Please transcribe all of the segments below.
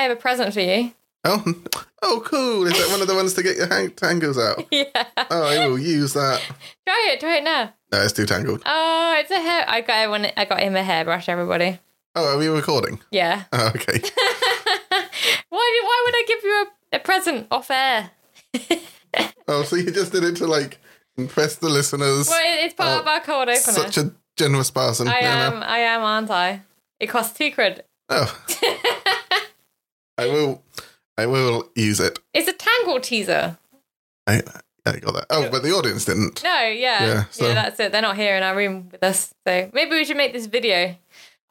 I have a present for you. Oh, oh, cool! Is that one of the ones to get your hang- tangles out? Yeah. Oh, I will use that. Try it. Try it now. No, it's too tangled. Oh, it's a hair. I got one. I got him a hairbrush. Everybody. Oh, are we recording? Yeah. Oh, okay. why? Why would I give you a, a present off air? Oh, so you just did it to like impress the listeners. Well, it's part Oh, of our cold opener. Such a generous person. I am. I am, aren't I? It costs two quid. Oh. I will. I will use it. It's a tangle teaser. I, I got that. Oh, but the audience didn't. No, yeah, Yeah, yeah, so- that's it. They're not here in our room with us, so maybe we should make this video.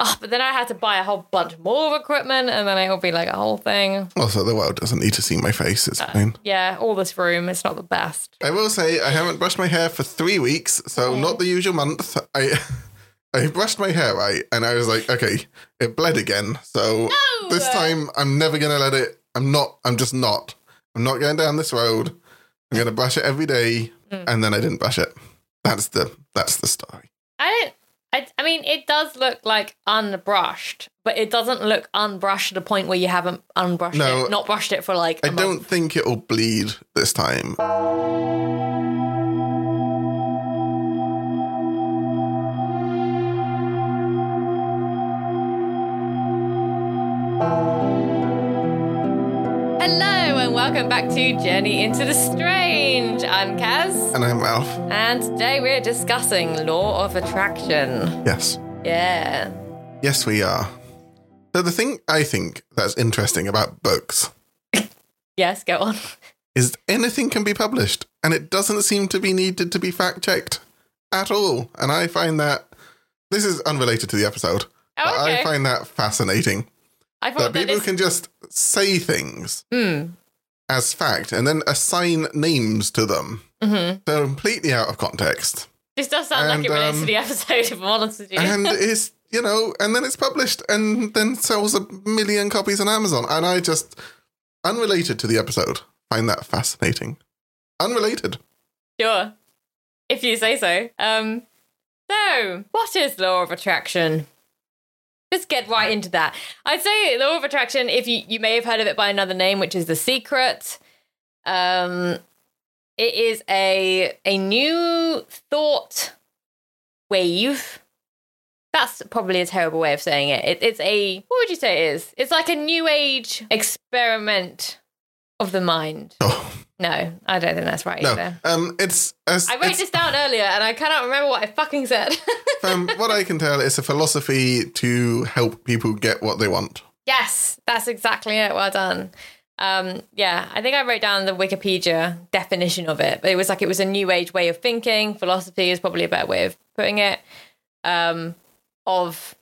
Oh, but then I had to buy a whole bunch more of equipment, and then it'll be like a whole thing. Also, the world doesn't need to see my face. It's Uh, fine. Yeah, all this room. It's not the best. I will say I haven't brushed my hair for three weeks, so Oh. not the usual month. I I brushed my hair right, and I was like, okay, it bled again. So No! this time I'm never gonna let it. I'm not. I'm just not. I'm not going down this road. I'm gonna brush it every day, Mm. and then I didn't brush it. That's the that's the story. I don't. I, I mean, it does look like unbrushed, but it doesn't look unbrushed to the point where you haven't unbrushed No. it, not brushed it for like. I I don't think it'll bleed this time. Welcome back to Journey into the Strange. I'm Kaz, And I'm Alf. and today we're discussing Law of Attraction. Yes. Yeah. Yes, we are. So the thing I think that's interesting about books Yes, go on. is anything can be published, and it doesn't seem to be needed to be fact checked at all. And I find that this is unrelated to the episode. Oh, okay. I find that fascinating I that thought that people can just say things Hmm. As fact and then assign names to them. Mhm. They're completely out of context. This does sound like And, it relates um, to the episode, if I'm honest with you. and it's you know and then it's published and then sells a million copies on amazon and i just unrelated to the episode find that fascinating unrelated Sure. If you say so. Um so what is law of attraction? Let's get right into that. I'd say law of attraction, if you, you may have heard of it by another name, which is the secret. Um it is a a new thought wave. That's probably a terrible way of saying it. it. It's a what would you say it is? It's like a new age experiment of the mind. oh No, I don't think that's right no either. um it's, I wrote it's this down earlier and I cannot remember what I fucking said. from what i can tell it's a philosophy to help people get what they want yes, that's exactly it. Well done. Um, yeah, I think I wrote down the Wikipedia definition of it, but it was like it was a new age way of thinking. Philosophy is probably a better way of putting it. Um, of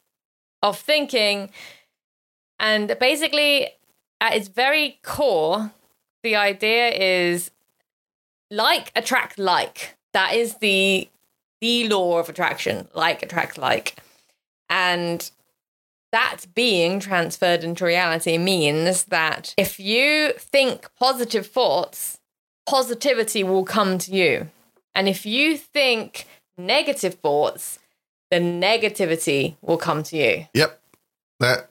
of thinking, and basically, at its very core, the idea is like attract like. That is the the law of attraction. Like attract like, and that being transferred into reality means that if you think positive thoughts, positivity will come to you. And if you think negative thoughts, the negativity will come to you. yep that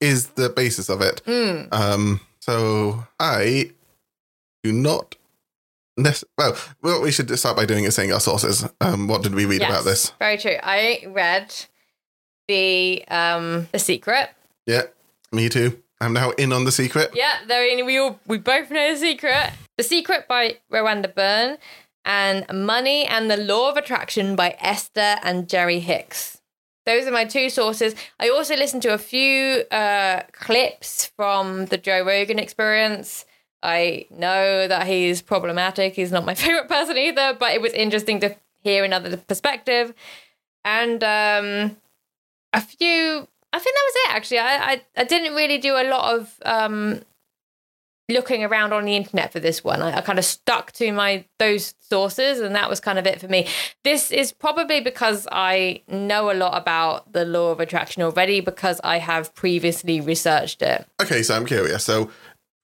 is the basis of it Mm. um so i do not nec- well what we should start by doing is saying our sources um what did we read Yes, about this Very true. I read the um the secret. yeah me too i'm now in on the secret Yeah, there we all we both know the secret. The Secret by Rhonda Byrne and Money and the Law of Attraction by Esther and Jerry Hicks. Those are my two sources. I also listened to a few uh, clips from the Joe Rogan experience. I know that he's problematic. He's not my favorite person either, but it was interesting to hear another perspective. And um, a few, I think that was it actually. I, I, I didn't really do a lot of um, looking around on the internet for this one. I, I kind of stuck to my those sources, and that was kind of it for me. This is probably because I know a lot about the law of attraction already because I have previously researched it. Okay, so I'm curious. So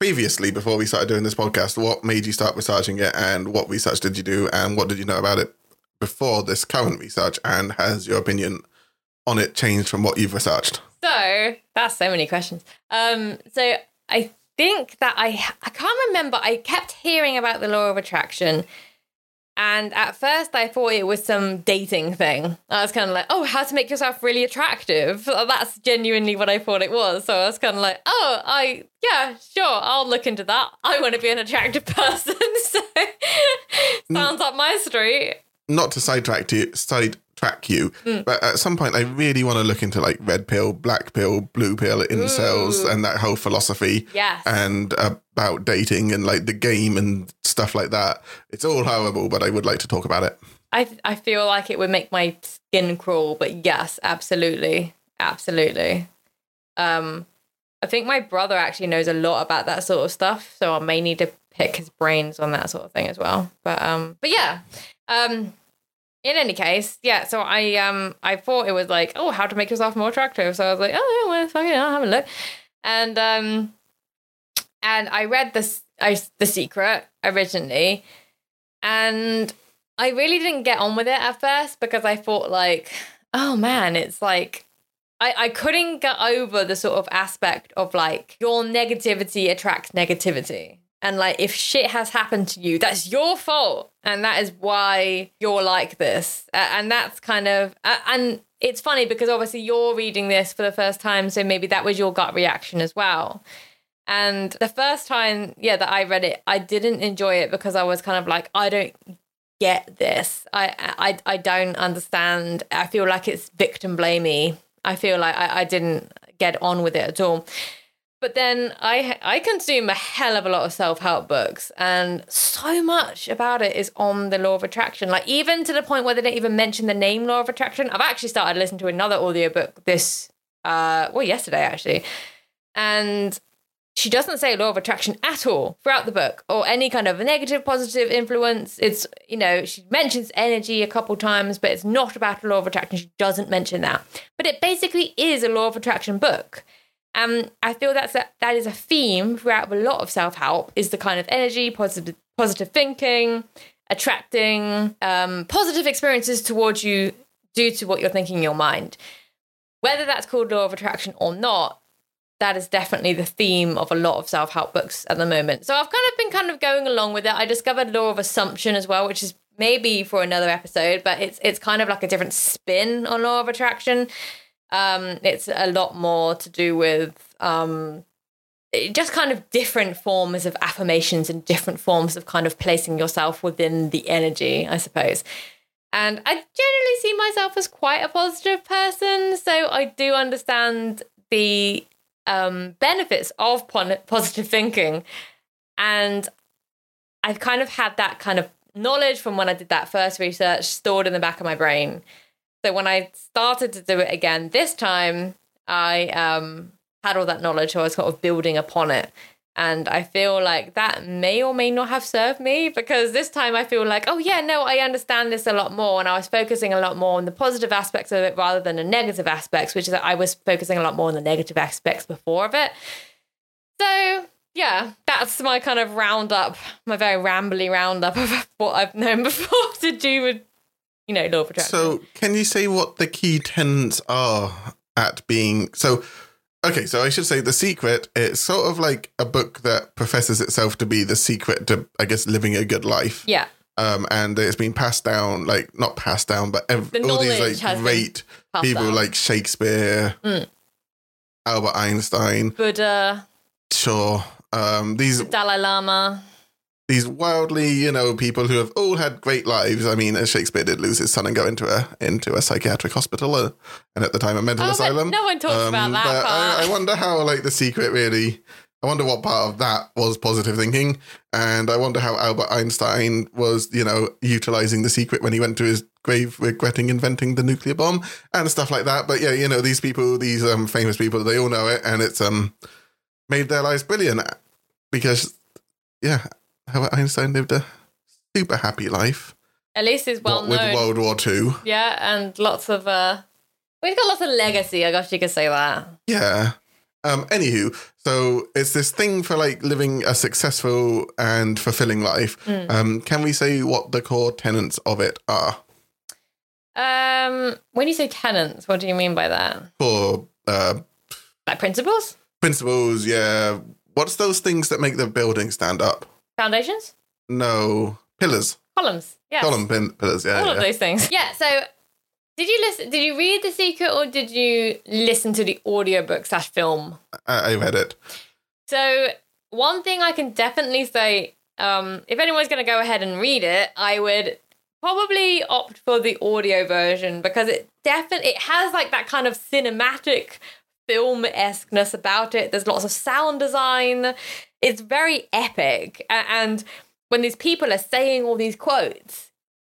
previously, before we started doing this podcast, what made you start researching it, and what research did you do, and what did you know about it before this current research, and has your opinion on it changed from what you've researched? So that's so many questions. Um, so I think that I I can't remember. I kept hearing about the law of attraction. And at first, I thought it was some dating thing. I was kind of like, oh, how to make yourself really attractive. That's genuinely what I thought it was. So I was kind of like, oh, I, yeah, sure, I'll look into that. I want to be an attractive person. so mm. sounds up my street. Not to sidetrack you, sidetrack you, Mm. but at some point, I really want to look into like red pill, black pill, blue pill, incels, Ooh. and that whole philosophy. Yes. and about dating and like the game and stuff like that. It's all horrible, but I would like to talk about it. I I feel like it would make my skin crawl, but yes, absolutely, absolutely. Um, I think my brother actually knows a lot about that sort of stuff, so I may need to pick his brains on that sort of thing as well. But um, but yeah, um, in any case, yeah. So I um I thought it was like oh how to make yourself more attractive. So I was like oh well fucking I'll have a look, and um, and I read this I the secret originally, and I really didn't get on with it at first because I thought like, oh man, it's like I, I couldn't get over the sort of aspect of like your negativity attracts negativity. And like if shit has happened to you, that's your fault. And that is why you're like this. A- and that's kind of a- and it's funny because obviously you're reading this for the first time, so maybe that was your gut reaction as well. And the first time, yeah, that I read it, I didn't enjoy it because I was kind of like, I don't get this. I I I don't understand. I feel like it's victim blamey. I feel like I, I didn't get on with it at all. But then I I consume a hell of a lot of self help books, and so much about it is on the law of attraction. Like even to the point where they don't even mention the name law of attraction. I've actually started listening to another audiobook this uh well yesterday actually, and she doesn't say law of attraction at all throughout the book or any kind of negative positive influence. It's you know she mentions energy a couple times but it's not about a law of attraction. She doesn't mention that. But it basically is a law of attraction book and i feel that's a, that is a theme throughout a lot of self-help is the kind of energy positive positive thinking attracting um, positive experiences towards you due to what you're thinking in your mind whether that's called law of attraction or not that is definitely the theme of a lot of self-help books at the moment. So I've kind of been kind of going along with it. I discovered law of assumption as well, which is maybe for another episode, but it's it's kind of like a different spin on law of attraction. Um, it's a lot more to do with um, just kind of different forms of affirmations and different forms of kind of placing yourself within the energy, I suppose. And I generally see myself as quite a positive person, so I do understand the um, benefits of positive thinking. And I've kind of had that kind of knowledge from when I did that first research stored in the back of my brain. So when I started to do it again this time, I um, had all that knowledge, so I was sort of building upon it. And I feel like that may or may not have served me because this time I feel like, oh, yeah, no, I understand this a lot more. And I was focusing a lot more on the positive aspects of it rather than the negative aspects, which is that I was focusing a lot more on the negative aspects before of it. So, yeah, that's my kind of roundup, my very rambly roundup of what I've known before to do with, you know, law of attraction. So, can you say what the key tenets are at being so? Okay, so I should say the secret. It's sort of like a book that professes itself to be the secret to, I guess, living a good life. yeah, Um, and it's been passed down, like not passed down, but ev- The all these like great people down. like Shakespeare, Mm. Albert Einstein, Buddha, sure. Um, these Dalai Lama. These wildly, you know, people who have all had great lives. I mean, Shakespeare did lose his son and go into a into a psychiatric hospital, uh, and at the time a mental Oh, asylum. no one talks about that but part. I, I wonder how, like, the secret really. I wonder what part of that was positive thinking, and I wonder how Albert Einstein was, you know, utilizing the secret when he went to his grave, regretting inventing the nuclear bomb and stuff like that. But yeah, you know, these people, these um famous people, they all know it, and it's um made their lives brilliant because, yeah, Albert Einstein lived a super happy life. At least it's well what with known. World War Two. Yeah, and lots of uh we've got lots of legacy, I guess you could say that. Yeah. Um, anywho, so it's this thing for like living a successful and fulfilling life. Mm. Um, can we say what the core tenets of it are Um when you say tenants, what do you mean by that? for uh, Like principles? principles? Yeah, What's those things that make the building stand up? Foundations, No, pillars. columns, yes, Column pin pillars. Yeah, all yeah. of those things. Yeah. So, did you listen? Did you read The Secret, or did you listen to the audiobook slash film? I, I read it. So one thing I can definitely say, um, if anyone's going to go ahead and read it, I would probably opt for the audio version because it definitely it has like that kind of cinematic film esqueness about it. There's lots of sound design. It's very epic, and when these people are saying all these quotes,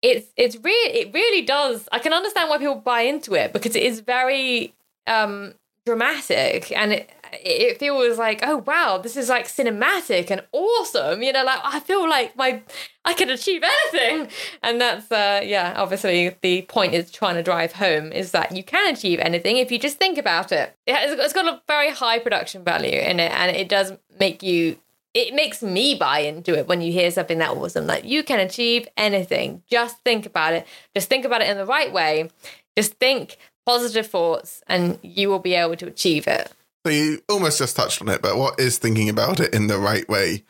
it's it's really it really does. I can understand why people buy into it because it is very um dramatic and it it feels like oh wow this is like cinematic and awesome you know like i feel like my i can achieve anything. And that's uh yeah obviously the point is trying to drive home is that you can achieve anything if you just think about it. It's got a very high production value in it and it does make you it makes me buy into it when you hear something that awesome. Like you can achieve anything. Just think about it. Just think about it in the right way. Just think positive thoughts and you will be able to achieve it So you almost just touched on it, but what is thinking about it in the right way?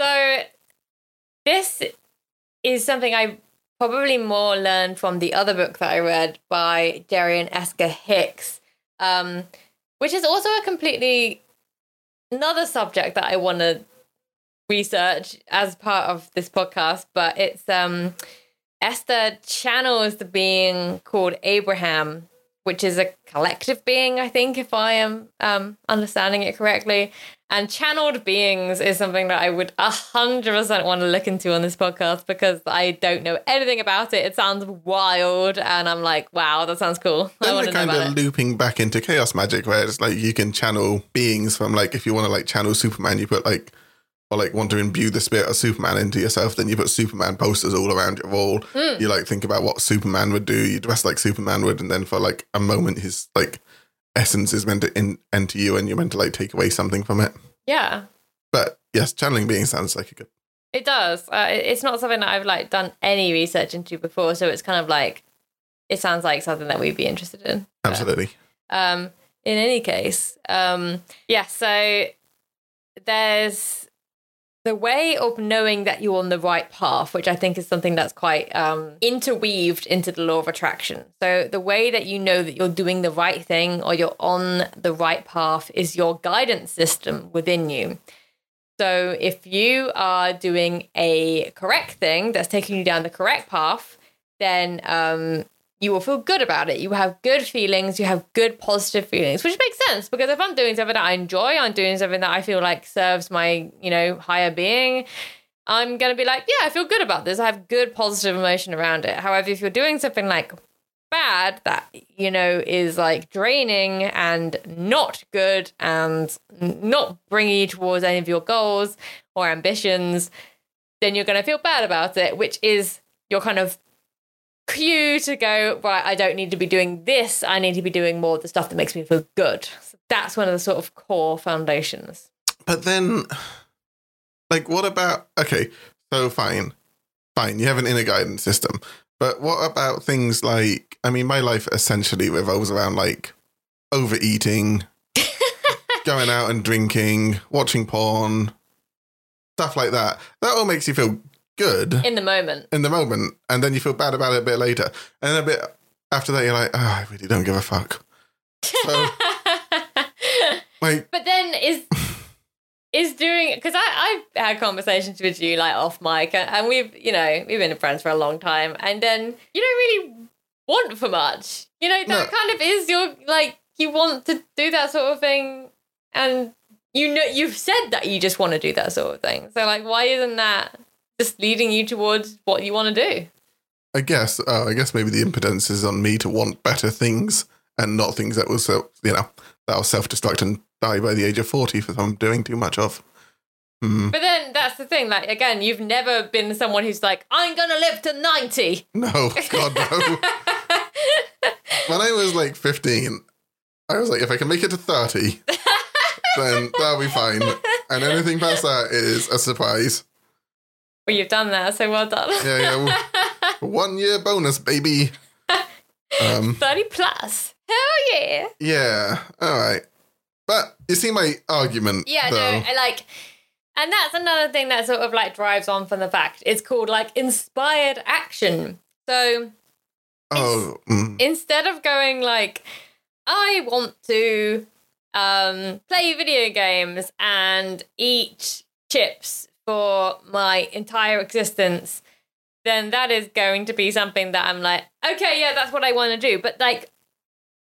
So this is something I probably more learned from the other book that I read by Darian Esker Hicks, um, which is also a completely another subject that I want to research as part of this podcast. But it's um, Esther channels the being called Abraham, which is a collective being, I think, if I am um, understanding it correctly. And channeled beings is something that I would 100% want to look into on this podcast because I don't know anything about it. It sounds wild. And I'm like, wow, that sounds cool. I Then to know kind of it. looping back into chaos magic, where it's like you can channel beings from like if you want to like channel Superman, you put like or like want to imbue the spirit of Superman into yourself, then you put Superman posters all around your wall. Hmm. You like think about what Superman would do. You dress like Superman would, and then for like a moment, his like essence is meant to in, enter you, and you're meant to like take away something from it. Yeah. But yes, channeling being sounds like a good. It does. Uh, it's not something that I've like done any research into before, so it's kind of like it sounds like something that we'd be interested in. But, Absolutely. um, in any case, um, yeah. So there's the way of knowing that you're on the right path, which I think is something that's quite um, interweaved into the law of attraction. So the way that you know that you're doing the right thing or you're on the right path is your guidance system within you. So if you are doing a correct thing that's taking you down the correct path, then um, you will feel good about it. You have good feelings, you have good positive feelings, which makes sense because if I'm doing something that I enjoy, I'm doing something that I feel like serves my, you know, higher being, I'm going to be like, yeah, I feel good about this. I have good positive emotion around it. However, if you're doing something like bad that you know is like draining and not good and not bringing you towards any of your goals or ambitions then you're going to feel bad about it which is your kind of cue to go right i don't need to be doing this i need to be doing more of the stuff that makes me feel good so that's one of the sort of core foundations But then, like, what about? Okay, so fine, fine. You have an inner guidance system, but what about things like? I mean, my life essentially revolves around like overeating, going out and drinking, watching porn, stuff like that. That all makes you feel good in the moment in the moment, and then you feel bad about it a bit later, and then a bit after that, you're like, oh, I really don't give a fuck. So, like, But then is is doing because I I've had conversations with you like off mic and, we've you know we've been friends for a long time and then you don't really want for much. You know that No. kind of is your like you want to do that sort of thing and you know you've said that you just want to do that sort of thing. So like why isn't that just leading you towards what you want to do? I guess, uh, I guess maybe the impotence is on me to want better things and not things that will, so, you know, that will self-destruct and die by the age of forty for I'm doing too much of. Hmm. But then that's the thing. Like again, you've never been someone who's like I'm gonna live to ninety. No, God no. when I was like fifteen, I was like, if I can make it to thirty, then that'll be fine. And anything past that is a surprise. Well, you've done that, so well done. Yeah, yeah. One year bonus, baby. Um, 30 plus. Hell yeah. yeah. All right. But you see my argument. Yeah, though. no, I like, and that's another thing that sort of like drives on from the fact it's called like inspired action. So Oh, mm. instead of going like, I want to um, play video games and eat chips for my entire existence, then that is going to be something that I'm like, okay, yeah, that's what I want to do. But like,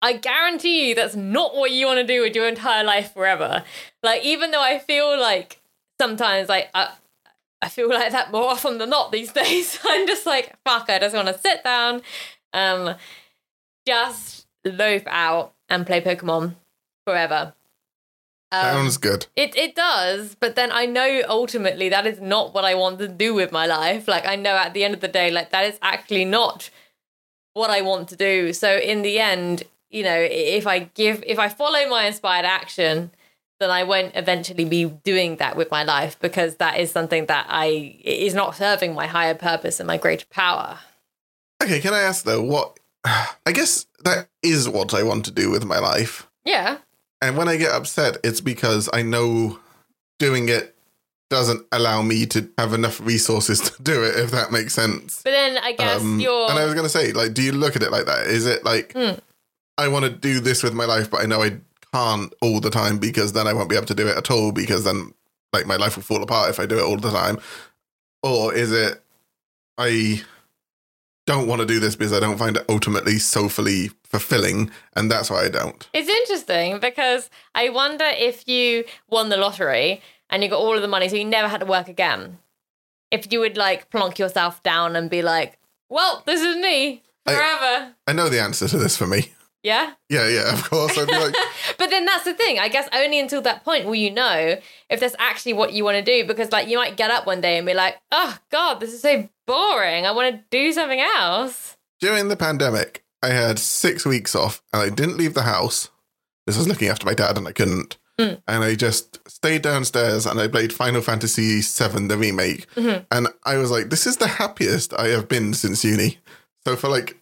I guarantee you that's not what you want to do with your entire life forever. Like, even though I feel like sometimes like I, I feel like that more often than not these days. I'm just like, fuck, I just want to sit down, um, just loaf out and play Pokemon forever. Um, sounds good. it it does, but then I know ultimately that is not what I want to do with my life. Like I know at the end of the day, like that is actually not what I want to do. So in the end, you know, if I give if I follow my inspired action, then I won't eventually be doing that with my life because that is something that I is not serving my higher purpose and my greater power. Okay, can I ask though what? I guess that is what I want to do with my life. Yeah. And when I get upset, it's because I know doing it doesn't allow me to have enough resources to do it, if that makes sense. But then I guess Um, you're And I was going to say, like, do you look at it like that? Is it like, Hmm. I want to do this with my life, but I know I can't all the time because then I won't be able to do it at all because then, like, my life will fall apart if I do it all the time? Or is it, I don't want to do this because I don't find it ultimately soulfully fulfilling, and that's why I don't? It's interesting because I wonder if you won the lottery and you got all of the money, so you never had to work again. If you would like plonk yourself down and be like, "Well, this is me I- forever," I know the answer to this for me. Yeah. Yeah, yeah, of course. I'd be like, But then that's the thing. I guess only until that point will you know if that's actually what you want to do. Because like you might get up one day and be like, "Oh God, this is so boring. I want to do something else." during the pandemic, I had six weeks off and I didn't leave the house. This was looking after my dad and I couldn't. Mm. And I just stayed downstairs and I played Final Fantasy VII, the remake. Mhm. And I was like, this is the happiest I have been since uni. So for like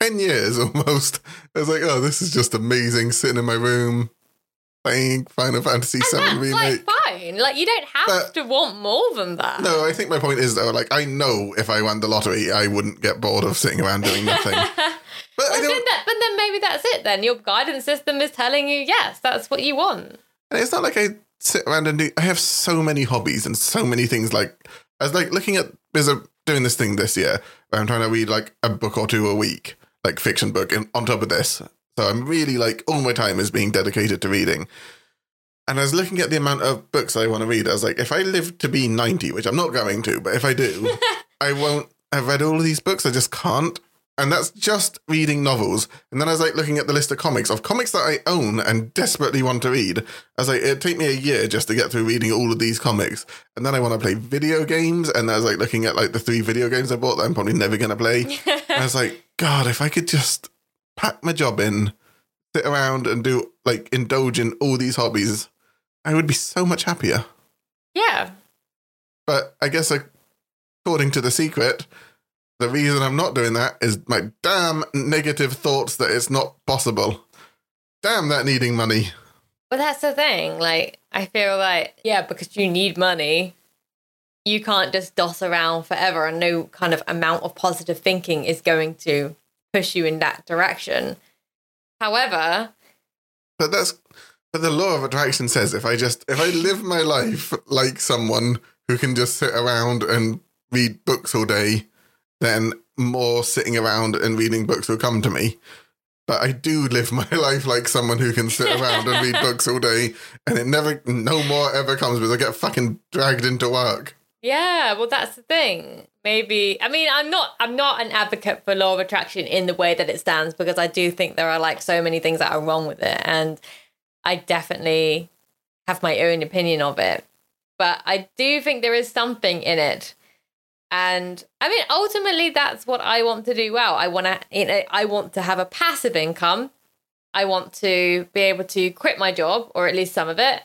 10 years almost, I was like, oh, this is just amazing sitting in my room playing Final Fantasy VII And that's remake. like fine. Like you don't have But- to want more than that. no, I think my point is though, like I know if I won the lottery, I wouldn't get bored of sitting around doing nothing. But I Well, then that, but then maybe that's it. Then your guidance system is telling you yes, that's what you want. And it's not like I sit around and do. I have so many hobbies and so many things. Like I was like looking at there's a doing this thing this year where I'm trying to read like a book or two a week, like fiction book, and on top of this, so I'm really like all my time is being dedicated to reading. And I was looking at the amount of books I want to read. I was like, if I live to be 90, which I'm not going to, but if I do, I won't have read all of these books. I just can't. And that's just reading novels. And then I was like looking at the list of comics, of comics that I own and desperately want to read. I was like, it'd take me a year just to get through reading all of these comics. And then I want to play video games. And I was like looking at like the three video games I bought that I'm probably never going to play. And I was like, God, if I could just pack my job in, sit around and do like indulge in all these hobbies, I would be so much happier. Yeah. But I guess according to the secret, the reason I'm not doing that is my damn negative thoughts that it's not possible. Damn that needing money. But that's the thing. Like, I feel like, yeah, because you need money, you can't just doss around forever, and no kind of amount of positive thinking is going to push you in that direction. However, But that's but the law of attraction says if I just if I live my life like someone who can just sit around and read books all day, then more sitting around and reading books will come to me. But I do live my life like someone who can sit around and read books all day, and it never, no more ever comes because I get fucking dragged into work. yeah, well, that's the thing. Maybe I mean I'm not I'm not an advocate for law of attraction in the way that it stands because I do think there are like so many things that are wrong with it, and I definitely have my own opinion of it. But I do think there is something in it. And I mean, ultimately, that's what I want to do well. I want to, you know, I want to have a passive income. I want to be able to quit my job, or at least some of it,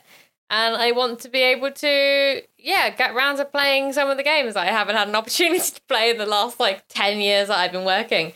and I want to be able to, yeah, get round to playing some of the games I haven't had an opportunity to play in the last like ten years that I've been working.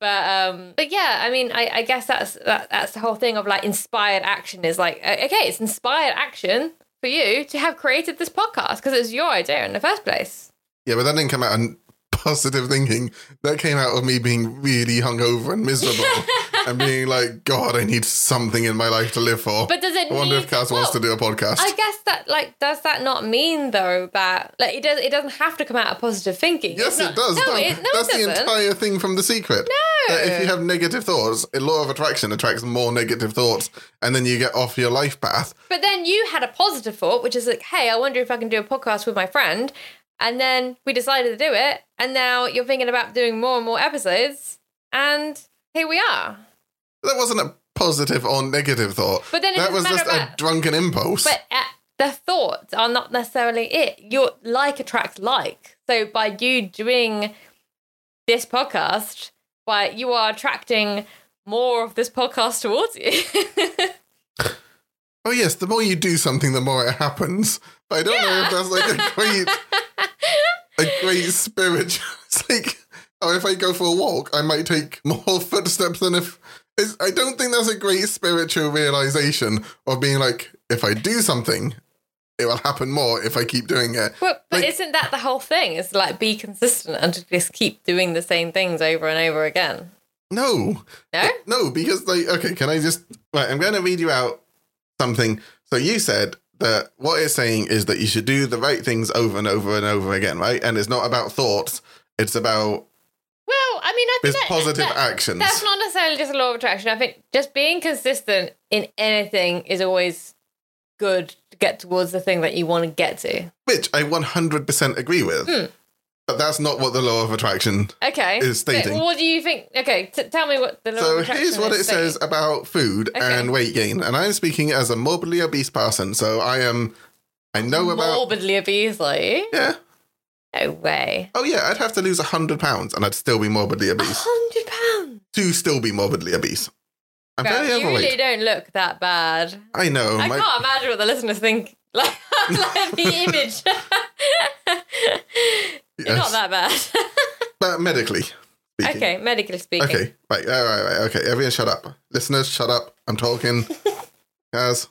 But um, but yeah, I mean, I, I guess that's that, that's the whole thing of like inspired action is like okay, it's inspired action for you to have created this podcast because it's your idea in the first place. Yeah, but that didn't come out of positive thinking. That came out of me being really hungover and miserable and being like, God, I need something in my life to live for. But does it? I wonder need, if Kaz wants to do a podcast. I guess that like does that not mean though that like it does it doesn't have to come out of positive thinking. yes, not- it does. No, No, it, no, That's it the entire thing from The Secret. No. That if you have negative thoughts, a law of attraction attracts more negative thoughts, and then you get off your life path. But then you had a positive thought, which is like, hey, I wonder if I can do a podcast with my friend. And then we decided to do it. And now you're thinking about doing more and more episodes. And here we are. That wasn't a positive or negative thought. But then that was just a drunken impulse. But uh, the thoughts are not necessarily it. Your like attracts like. So by you doing this podcast, by you are attracting more of this podcast towards you. oh yes, the more you do something, the more it happens. But I don't know if that's like a great, a great spiritual. It's like, oh, if I go for a walk, I might take more footsteps than if. It's, I don't think that's a great spiritual realization of being like, if I do something, it will happen more if I keep doing it. Well, but Like- isn't that the whole thing? It's like be consistent and to just keep doing the same things over and over again. No, No? No, because like, okay, can I just right? I'm going to read you out something. So you said that what it's saying is that you should do the right things over and over and over again, right? And it's not about thoughts; it's about Well, I mean, I think that- positive that- actions. That's not necessarily just a law of attraction. I think just being consistent in anything is always good to get towards the thing that you want to get to. which I 100% agree with. Hmm. But that's not what the law of attraction. Okay. Is stating. But what do you think? Okay, t- tell me what the law So of attraction is. So here's what it says about food Okay. and weight gain, and I'm speaking as a morbidly obese person. So I am. I know about. Morbidly obese, are you? Yeah. No way. Oh yeah, I'd have to lose hundred pounds, and I'd still be morbidly obese. hundred pounds. to still be morbidly obese. I'm Well, very you overweight. really don't look that bad. I know. I my- can't imagine what the listeners think. Like, like the image. Yes. not that bad. But medically speaking. okay, medically speaking. Okay. Right. All right. Right. Okay. Everyone, shut up. Listeners, shut up. I'm talking. Guys.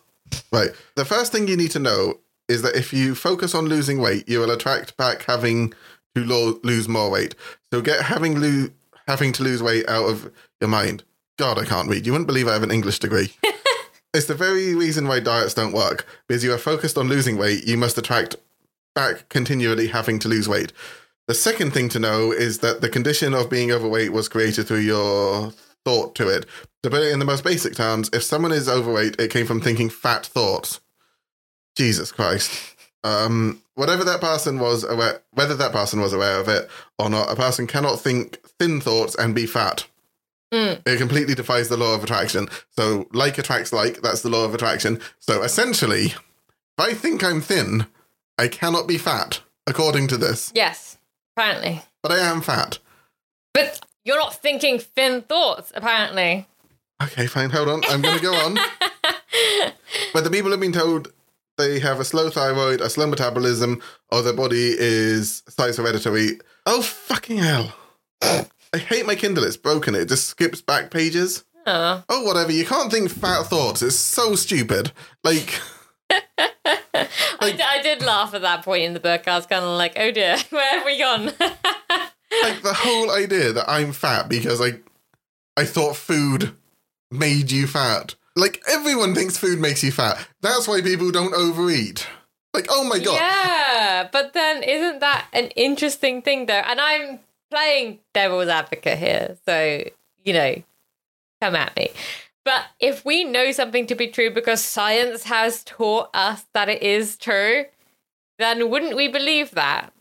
Right. The first thing you need to know is that if you focus on losing weight, you will attract back having to lo- lose more weight. So get having lo- having to lose weight out of your mind. God, I can't read. You wouldn't believe I have an English degree. it's the very reason why diets don't work. Because you are focused on losing weight, you must attract back continually having to lose weight. The second thing to know is that the condition of being overweight was created through your thought to it. To put it in the most basic terms, if someone is overweight, it came from thinking fat thoughts. Jesus Christ. Um, whatever that person was aware, whether that person was aware of it or not, a person cannot think thin thoughts and be fat. Mm. It completely defies the law of attraction. So, like attracts like, that's the law of attraction. So, essentially, if I think I'm thin, I cannot be fat, according to this. Yes, apparently. But I am fat. But you're not thinking thin thoughts, apparently. Okay, fine. Hold on. I'm going to go on. But the people have been told they have a slow thyroid, a slow metabolism, or their body is size hereditary. Oh, fucking hell. I hate my Kindle. It's broken. It just skips back pages. Oh. Oh, whatever. You can't think fat thoughts. It's so stupid. Like, I, d- I did laugh at that point in the book. I was kind of like, oh dear, where have we gone? like the whole idea that I'm fat because I, I thought food made you fat. Like everyone thinks food makes you fat. That's why people don't overeat. Like, oh my god. yeah, but then isn't that an interesting thing though? And I'm playing devil's advocate here, so you know, come at me. But if we know something to be true because science has taught us that it is true, then wouldn't we believe that?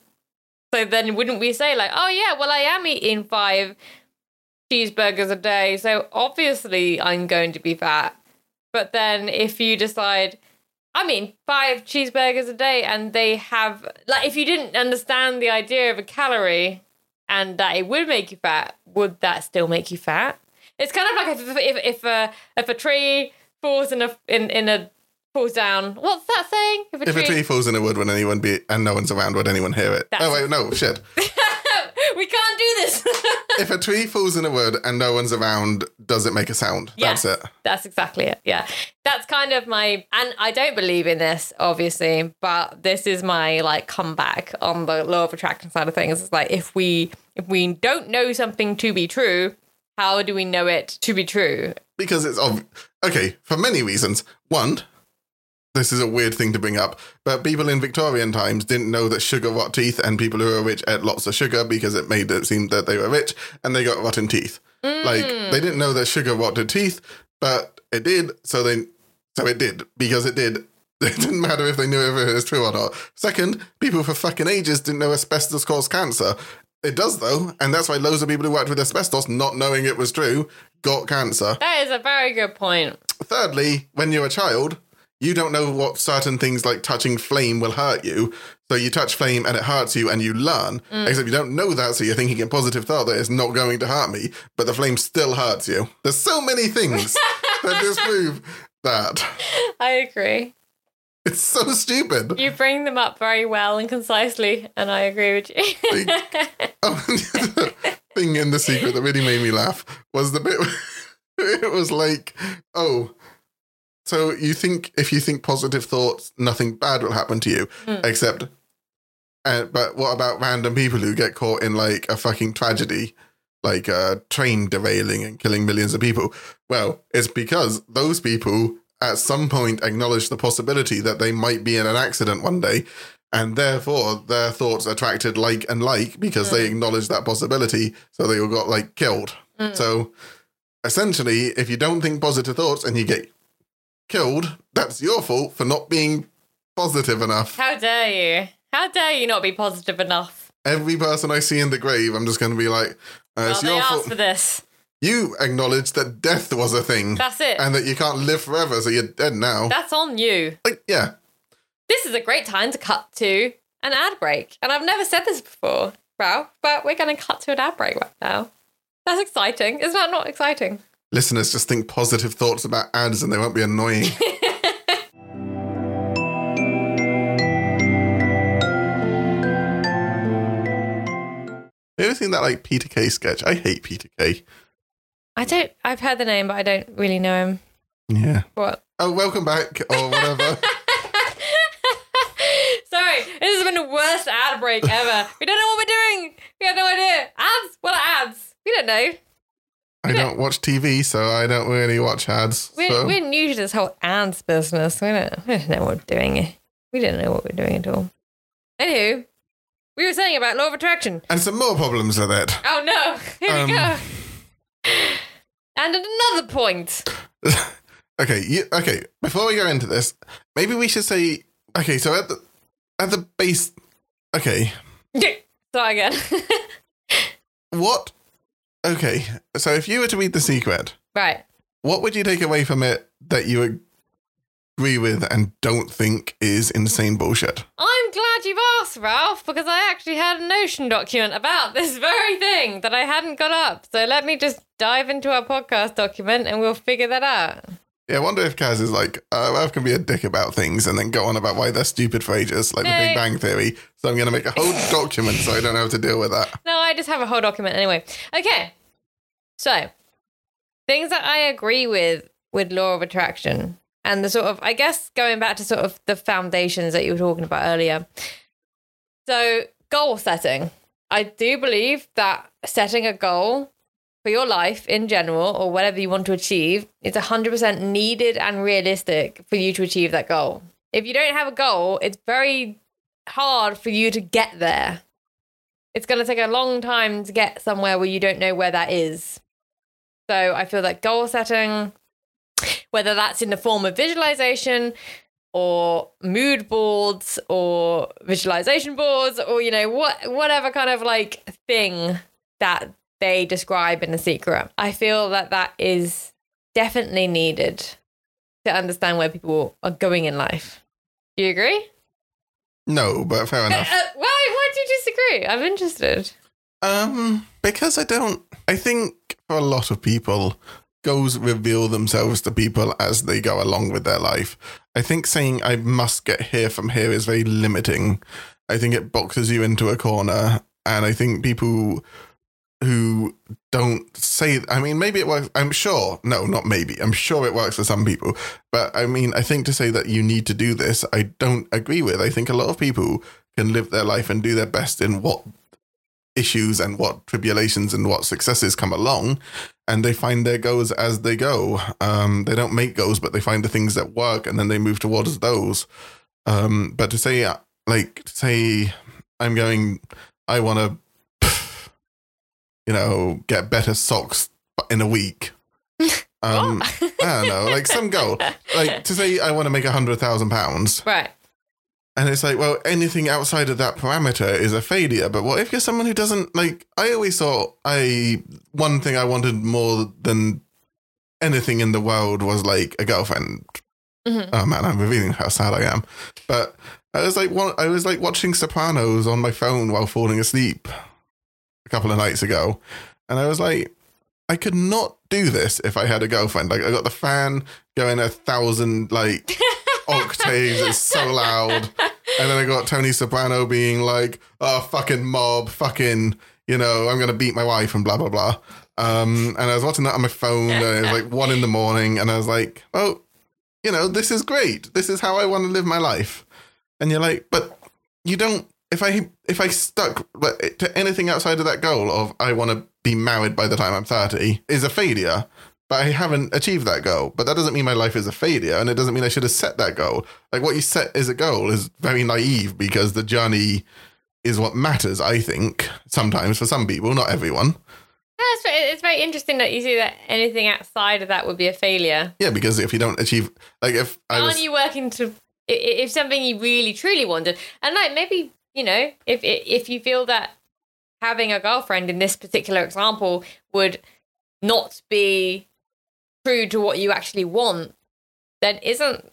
So then wouldn't we say like, oh yeah, well I am eating five cheeseburgers a day, so obviously I'm going to be fat. But then if you decide, I mean, five cheeseburgers a day, and they have like, if you didn't understand the idea of a calorie and that it would make you fat, would that still make you fat? It's kind of like if if if a if a tree falls in a in in a falls down. What's that saying? If a If a tree falls in a wood when anyone be and no one's around, would anyone hear it? That's- oh wait, no, shit. we can't do this. if a tree falls in a wood and no one's around, does it make a sound? Yes. That's it. That's exactly it. Yeah. That's kind of my and I don't believe in this, obviously, but this is my like comeback on the law of attraction side of things. It's like if we if we don't know something to be true, how do we know it to be true? Because it's ob- okay for many reasons. One, this is a weird thing to bring up, but people in Victorian times didn't know that sugar rot teeth, and people who were rich ate lots of sugar because it made it seem that they were rich, and they got rotten teeth. Like they didn't know that sugar rotted teeth, but it did. So they, so it did because it did. It didn't matter if they knew if it was true or not. Second, people for fucking ages didn't know asbestos caused cancer. It does though, and that's why loads of people who worked with asbestos, not knowing it was true, got cancer. That is a very good point. Thirdly, when you're a child, you don't know what certain things like touching flame will hurt you. So you touch flame and it hurts you and you learn. Mm. Except you don't know that, so you're thinking in positive thought that it's not going to hurt me, but the flame still hurts you. There's so many things that disprove that. I agree. It's so stupid. You bring them up very well and concisely, and I agree with you. Oh, the um, thing in the secret that really made me laugh was the bit it was like, oh, so you think if you think positive thoughts, nothing bad will happen to you, hmm. except. Uh, but what about random people who get caught in like a fucking tragedy, like a train derailing and killing millions of people? Well, it's because those people at some point acknowledge the possibility that they might be in an accident one day, and therefore their thoughts attracted like and like because they acknowledged that possibility, so they all got like killed. So essentially, if you don't think positive thoughts and you get killed, that's your fault for not being positive enough. How dare you? How dare you not be positive enough? Every person I see in the grave, I'm just going to be like, uh, Well, it's they your asked fault. for this. You acknowledge that death was a thing That's it. and that you can't live forever, so you're dead now. That's on you. like, yeah. This is a great time to cut to an ad break. And I've never said this before, Ralph, but we're going to cut to an ad break right now. That's exciting. Is that not exciting? Listeners just think positive thoughts about ads and they won't be annoying. You ever seen that like Peter Kay sketch? I hate Peter Kay. I don't, I've heard the name, but I don't really know him. Yeah. What? Oh, welcome back or whatever. Sorry, this has been the worst ad break ever. we don't know what we're doing. We have no idea. Ads? What are ads? We don't know. I don't watch TV, so I don't really watch ads. We're, so. we're new to this whole ads business. We don't, we don't know what we're doing. We don't know what we're doing at all. Anywho, we were saying about law of attraction. And some more problems with it. Oh no, here Um, we go. And another point. okay, you, okay. Before we go into this, maybe we should say okay. So at the at the base, okay. Start again. What? Okay, so if you were to read the secret, right. what would you take away from it that you agree with and don't think is insane bullshit? I'm glad you've asked, Ralph, because I actually had a Notion document about this very thing that I hadn't got up. So let me just dive into our podcast document and we'll figure that out. Yeah, I wonder if Kaz is like, uh, Ralph can be a dick about things and then go on about why they're stupid for ages, like the Big Bang Theory. So I'm going to make a whole document so I don't have to deal with that. No, I just have a whole document anyway. Okay. So, things that I agree with with law of attraction and the sort of, I guess, going back to sort of the foundations that you were talking about earlier. So, goal setting. I do believe that setting a goal for your life in general or whatever you want to achieve is 100% needed and realistic for you to achieve that goal. If you don't have a goal, it's very hard for you to get there it's going to take a long time to get somewhere where you don't know where that is. So I feel that goal setting, whether that's in the form of visualization or mood boards or visualization boards or you know what whatever kind of like thing that they describe in the secret i feel that that is definitely needed to understand where people are going in life do you agree No, but fair uh, enough. why why do you disagree i'm interested Um, because I don't. I think for a lot of people, goals reveal themselves to people as they go along with their life. I think saying I must get here from here is very limiting. I think it boxes you into a corner, and I think people who don't say I mean maybe it works I'm sure no not maybe I'm sure it works for some people but I mean I think to say that you need to do this I don't agree with I think a lot of people can live their life and do their best in what issues and what tribulations and what successes come along and they find their goals as they go. Um they don't make goals but they find the things that work and then they move towards those. Um but to say like to say I'm going I want to you know, get better socks in a week. Um, I don't know, like some goal, like to say I want to make a hundred thousand pounds, right. And it's like, well, anything outside of that parameter is a failure. But what if you're someone who doesn't like? I always thought I one thing I wanted more than anything in the world was like a girlfriend. Mhm. Oh man, I'm revealing how sad I am. But I was like, one, I was like watching Sopranos on my phone while falling asleep a couple of nights ago, and I was like, I could not do this if I had a girlfriend. Like, I got the fan going a thousand like octaves, it's so loud, and then I got Tony Soprano being like, "Oh, fucking mob, fucking." You know, I'm gonna beat my wife and blah blah blah. Um, and I was watching that on my phone, and it was like one in the morning, and I was like, "Oh, you know, this is great. This is how I want to live my life. And you're like, but you don't. If I if I stuck to anything outside of that goal of I want to be married by the time I'm 30 is a failure. But I haven't achieved that goal. But that doesn't mean my life is a failure, and it doesn't mean I should have set that goal. Like what you set as a goal is very naive because the journey is what matters. I think sometimes for some people, not everyone. That's very, it's very interesting that you see that anything outside of that would be a failure. Yeah, because if you don't achieve, like if I was, Aren't you working to if something you really truly wanted, and like maybe you know if if you feel that having a girlfriend in this particular example would not be true to what you actually want, then isn't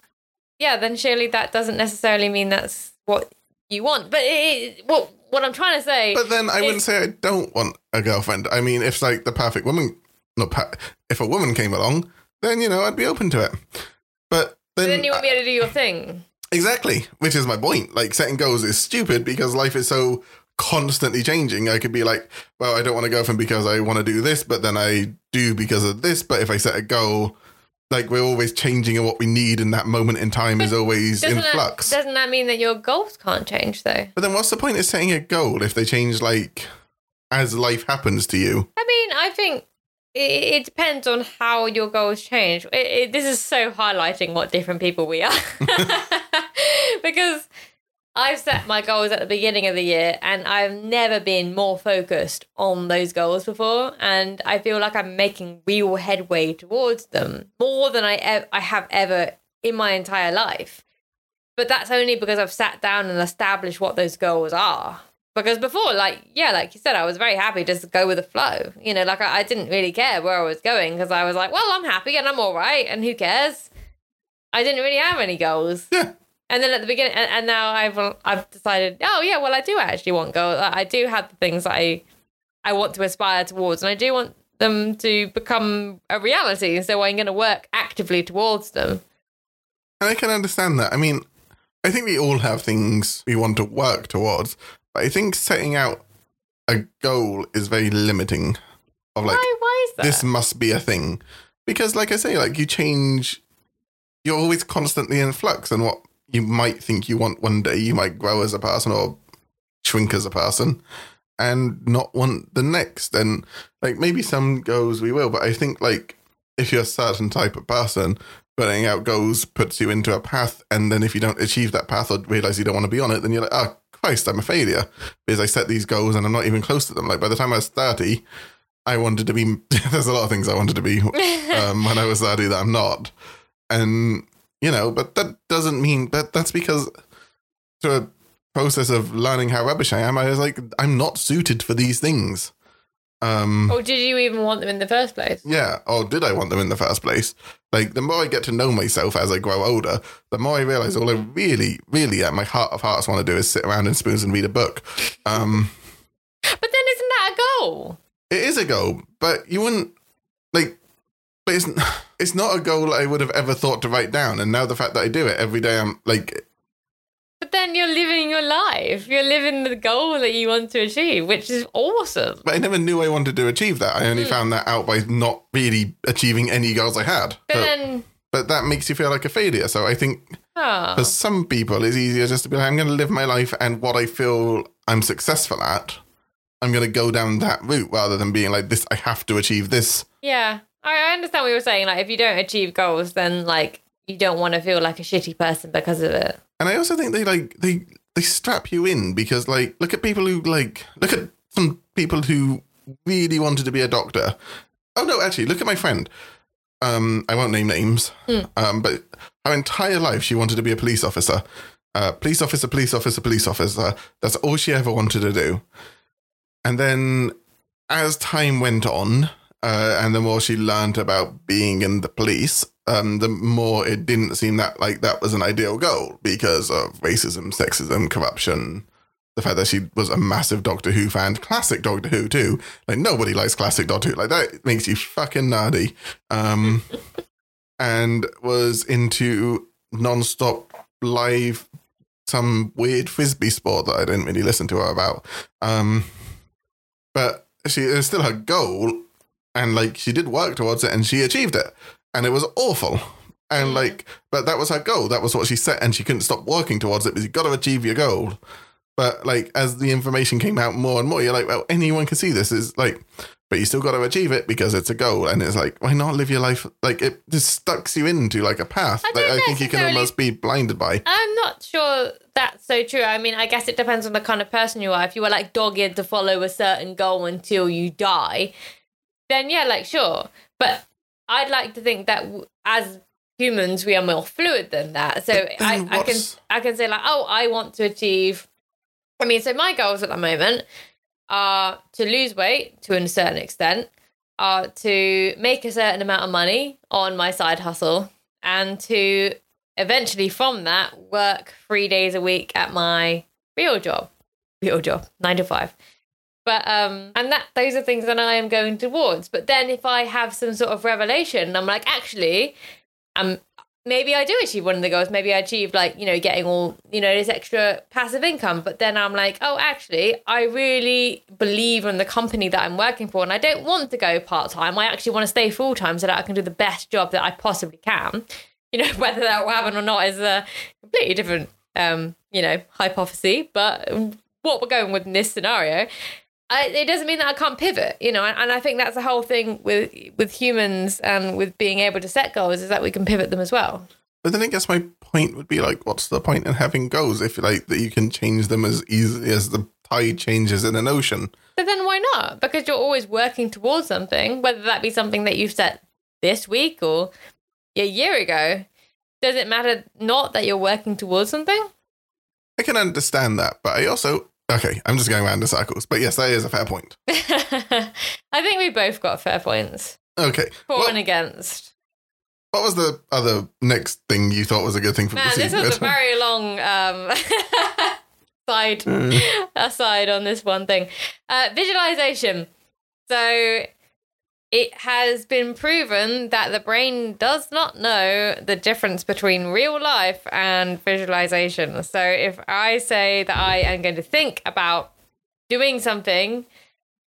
yeah? Then surely that doesn't necessarily mean that's what you want. But it, what what I'm trying to say, But then I wouldn't say I don't want a girlfriend. I mean, if like the perfect woman, not pa- if a woman came along, then you know I'd be open to it. But then, then you won't be able to do your thing. exactly, which is my point. Like setting goals is stupid because life is so constantly changing. I could be like, well, I don't want a girlfriend because I want to do this, but then I do because of this. But if I set a goal, like we're always changing, and what we need in that moment in time is always in that, flux. doesn't that mean that your goals can't change though? But then what's the point of setting a goal if they change like as life happens to you? I mean, I think it, it depends on how your goals change. It, it, this is so highlighting what different people we are. because I've set my goals at the beginning of the year and I've never been more focused on those goals before. And I feel like I'm making real headway towards them more than I, ev- I have ever in my entire life. But that's only because I've sat down and established what those goals are. Because before, like, yeah, like you said, I was very happy just to go with the flow. You know, like I, I didn't really care where I was going because I was like, well, I'm happy and I'm all right, and who cares? I didn't really have any goals. And then at the beginning, and, and now I've I've decided, oh yeah, well, I do actually want goals. I I do have the things that I I want to aspire towards, and I do want them to become a reality. So I'm going to work actively towards them. And I can understand that. I mean, I think we all have things we want to work towards, but I think setting out a goal is very limiting. Of like, why? Why is that? this must be a thing, because, like I say, like you change. You're always constantly in flux, and what you might think you want one day, you might grow as a person or shrink as a person, and not want the next. And like maybe some goals we will, but I think like if you're a certain type of person, putting out goals puts you into a path, and then if you don't achieve that path or realize you don't want to be on it, then you're like, oh Christ, I'm a failure because I set these goals and I'm not even close to them. Like by the time I was thirty, I wanted to be. there's a lot of things I wanted to be um, when I was thirty that I'm not, and you know, but that doesn't mean. that that's because to a process of learning how rubbish I am, I was like, I'm not suited for these things. Um, or did you even want them in the first place? yeah, or did I want them in the first place? Like, the more I get to know myself as I grow older, the more I realize all I really, really at my heart of hearts want to do is sit around in spoons and read a book. Um, But then isn't that a goal? it is a goal, but you wouldn't, like, but it's, it's not a goal I would have ever thought to write down. And now the fact that I do it every day, I'm like, But then you're living your life. You're living the goal that you want to achieve, which is awesome. But I never knew I wanted to achieve that. I only hmm. found that out by not really achieving any goals I had. But But, then, but that makes you feel like a failure. So I think oh, for some people, it's easier just to be like, I'm going to live my life and what I feel I'm successful at, I'm going to go down that route rather than being like, this, I have to achieve this. yeah. I I understand what you were saying. Like, if you don't achieve goals, then like you don't want to feel like a shitty person because of it. And I also think they like, they, they strap you in because like, look at people who like, look at some people who really wanted to be a doctor. Oh no, actually, look at my friend. Um, I won't name names, um, but her entire life she wanted to be a police officer. Uh, police officer, police officer, police officer. That's all she ever wanted to do. And then, as time went on, uh, and the more she learned about being in the police, um, the more it didn't seem that like that was an ideal goal because of racism, sexism, corruption, the fact that she was a massive Doctor Who fan, classic Doctor Who too. Like nobody likes classic Doctor Who. Like that makes you fucking nerdy. Um, and was into non-stop live some weird frisbee sport that I didn't really listen to her about. Um, but she it was still her goal, and like she did work towards it, and she achieved it, and it was awful. And mm. like, but that was her goal. That was what she set, and she couldn't stop working towards it because you got to achieve your goal. But like, as the information came out more and more, you're like, well, anyone can see this. Is like, but you still got to achieve it because it's a goal, and it's like, why not live your life like it just sucks you into like a path I that I think you can almost be blinded by. I'm not sure that's so true. I mean, I guess it depends on the kind of person you are. If you were like dogged to follow a certain goal until you die, then yeah, like sure. But I'd like to think that w- as humans, we are more fluid than that. So I, I can I can say like, oh, I want to achieve. I mean, so my goals at the moment are to lose weight to a certain extent, are to make a certain amount of money on my side hustle, and to eventually from that work three days a week at my real job, real job, nine to five. But um, and that those are things that I am going towards. But then if I have some sort of revelation, I'm like, actually, um, maybe I do achieve one of the goals. Maybe I achieve like you know getting all you know this extra passive income. But then I'm like, oh, actually, I really believe in the company that I'm working for, and I don't want to go part time. I actually want to stay full time so that I can do the best job that I possibly can. You know, whether that will happen or not is a completely different um, you know hypothesis. But what we're going with in this scenario. I, it doesn't mean that I can't pivot, you know, and, and I think that's the whole thing with with humans and with being able to set goals is that we can pivot them as well. But then I guess my point would be like, what's the point in having goals if like that you can change them as easily as the tide changes in an ocean? But then why not? Because you're always working towards something, whether that be something that you've set this week or a year ago. Does it matter not that you're working towards something? I can understand that, but I also okay. I'm just going around in circles. But yes, that is a fair point. I think we both got fair points Okay, for what, and against. what was the other next thing you thought was a good thing for Man, the this was a very long um, side Mm. aside on this one thing. Uh, visualization. So it has been proven that the brain does not know the difference between real life and visualization. So if I say that I am going to think about doing something,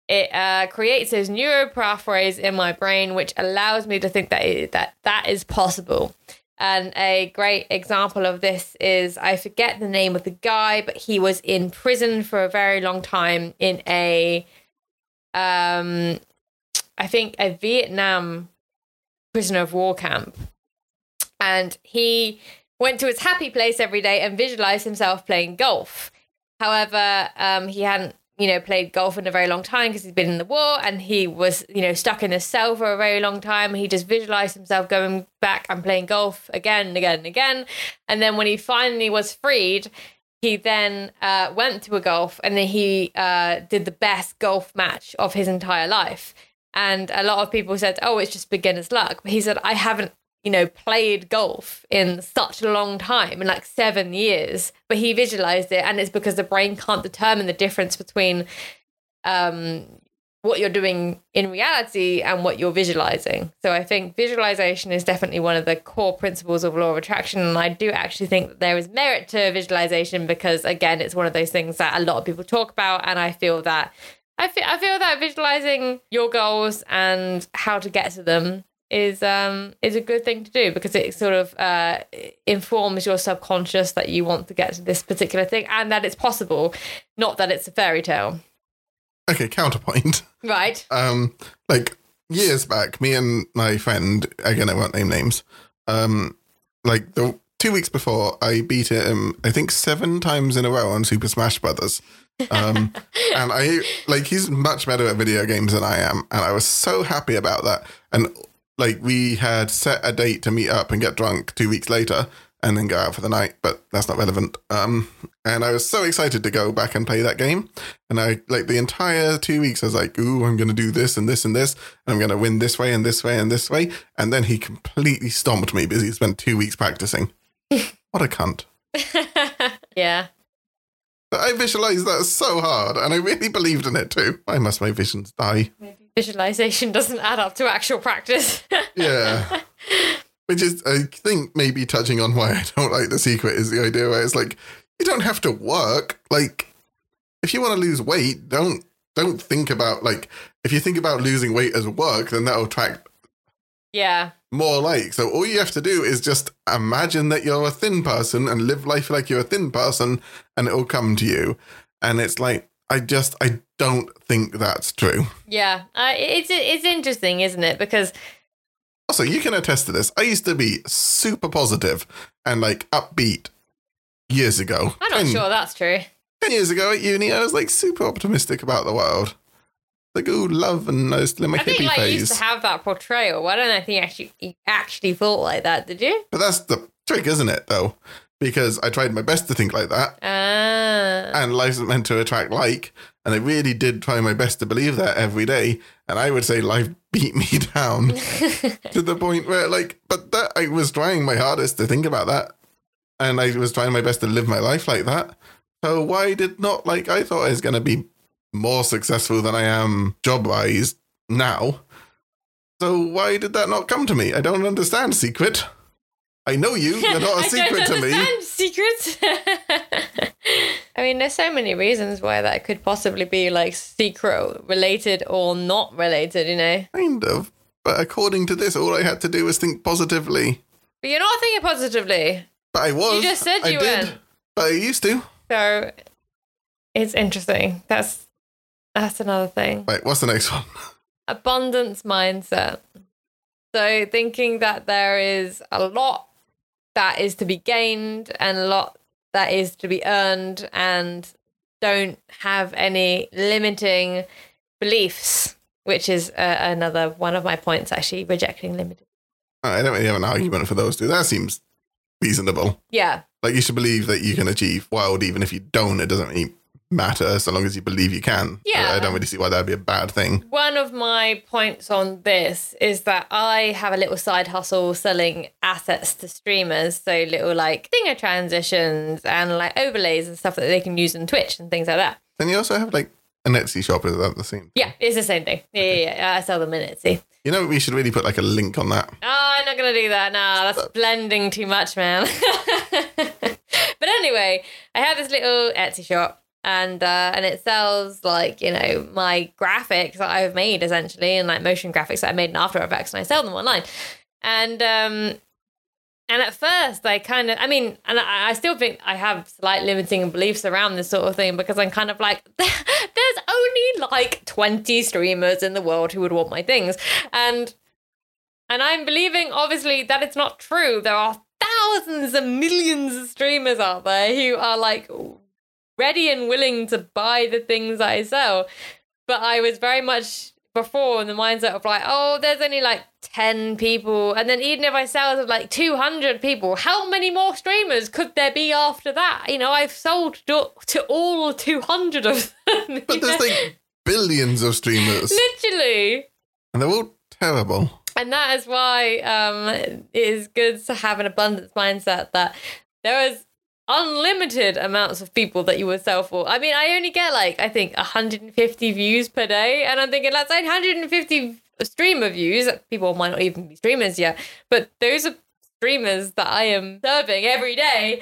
it uh, creates those neural pathways in my brain, which allows me to think that it, that that is possible. And a great example of this is I forget the name of the guy, but he was in prison for a very long time in a, um, I think a Vietnam prisoner of war camp, and he went to his happy place every day and visualized himself playing golf. However, um, he hadn't, you know, played golf in a very long time because he'd been in the war and he was, you know, stuck in a cell for a very long time. He just visualized himself going back and playing golf again and again and again. And then when he finally was freed, he then uh, went to a golf and then he uh, did the best golf match of his entire life. And a lot of people said, oh, it's just beginner's luck. But he said, I haven't you know, played golf in such a long time, in like seven years, but he visualized it, and it's because the brain can't determine the difference between um, what you're doing in reality and what you're visualizing. So I think visualization is definitely one of the core principles of law of attraction. And I do actually think that there is merit to visualization because again, it's one of those things that a lot of people talk about. And I feel that I feel, I feel that visualizing your goals and how to get to them is um is a good thing to do because it sort of uh informs your subconscious that you want to get to this particular thing and that it's possible, not that it's a fairy tale. Okay, counterpoint. Right. Um, like years back, me and my friend, again, I won't name names. Um, like the two weeks before, I beat him, I think seven times in a row on Super Smash Brothers. Um, and I like he's much better at video games than I am, and I was so happy about that. And like we had set a date to meet up and get drunk two weeks later, and then go out for the night, but that's not relevant. Um, and I was so excited to go back and play that game. And I like the entire two weeks, I was like, "Ooh, I'm going to do this and this and this, and I'm going to win this way and this way and this way." And then he completely stomped me because he spent two weeks practicing. what a cunt! yeah. I visualized that so hard, and I really believed in it too. Why must my visions die? Maybe visualization doesn't add up to actual practice. Yeah. Which is, I think, maybe touching on why I don't like the secret is the idea where it's like you don't have to work. Like, if you want to lose weight, don't don't think about like if you think about losing weight as work, then that'll attract yeah. More like. So all you have to do is just imagine that you're a thin person and live life like you're a thin person, and it will come to you. And it's like I just I don't think that's true. Yeah. Uh, it's it's interesting, isn't it? Because Also, you can attest to this. I used to be super positive and like upbeat years ago. I'm not 10, sure that's true. 10 years ago at uni, I was like super optimistic about the world. Like, ooh, love, and still in my I think hippie like phase. used to have that portrayal. I don't know if you actually you actually thought like that, did you? but that's the trick, isn't it, though? Because I tried my best to think like that, Ah. and life's meant to attract like, and I really did try my best to believe that every day. And I would say life beat me down to the point where, like, but that I was trying my hardest to think about that, and I was trying my best to live my life like that. So why did not like I thought I was going to be more successful than I am job wise now? So why did that not come to me? I don't understand. Secret. I know you. You're not a secret don't to me. understand secrets. I mean, there's so many reasons why that could possibly be like secret related or not related, you know. Kind of. But according to this, all I had to do was think positively. But you're not thinking positively, But I was. You just said I you did. weren't. But I used to. so it's interesting. That's that's another thing. Right, what's the next one? abundance mindset. So thinking that there is a lot that is to be gained and a lot that is to be earned and don't have any limiting beliefs, which is uh, another one of my points actually rejecting limited. I don't really have an argument for those two. That seems reasonable. Yeah. Like you should believe that you can achieve wild, even if you don't. It doesn't really matter so long as you believe you can. Yeah. I don't really see why that'd be a bad thing. One of my points on this is that I have a little side hustle selling assets to streamers. So little like stinger transitions and like overlays and stuff that they can use on Twitch and things like that. Then you also have like an Etsy shop. Is that the same? Yeah, it's the same thing. Yeah, yeah, yeah. I sell them in Etsy. You know, we should really put like a link on that. Oh, I'm not gonna do that. Nah, that's blending too much, man. but anyway, I have this little Etsy shop, and uh, and it sells like you know my graphics that I've made essentially, and like motion graphics that I made in After Effects, and I sell them online. And um, and at first, I kind of, I mean, and I, I still think I have slight limiting beliefs around this sort of thing because I'm kind of like, there's only like 20 streamers in the world who would want my things. And and I'm believing, obviously, that it's not true. There are thousands and millions of streamers out there who are like ready and willing to buy the things I sell. But I was very much before in the mindset of like, oh, there's only like 10 people. And then even if I sell to like 200 people, how many more streamers could there be after that? You know, I've sold to, to all 200 of them. But there's like billions of streamers, Literally. and they're all terrible. And that is why um, it is good to have an abundance mindset that there is unlimited amounts of people that you would sell for. I mean, I only get like I think 150 views per day, and I'm thinking that's like 150 streamer views. People might not even be streamers yet, but those are streamers that I am serving every day.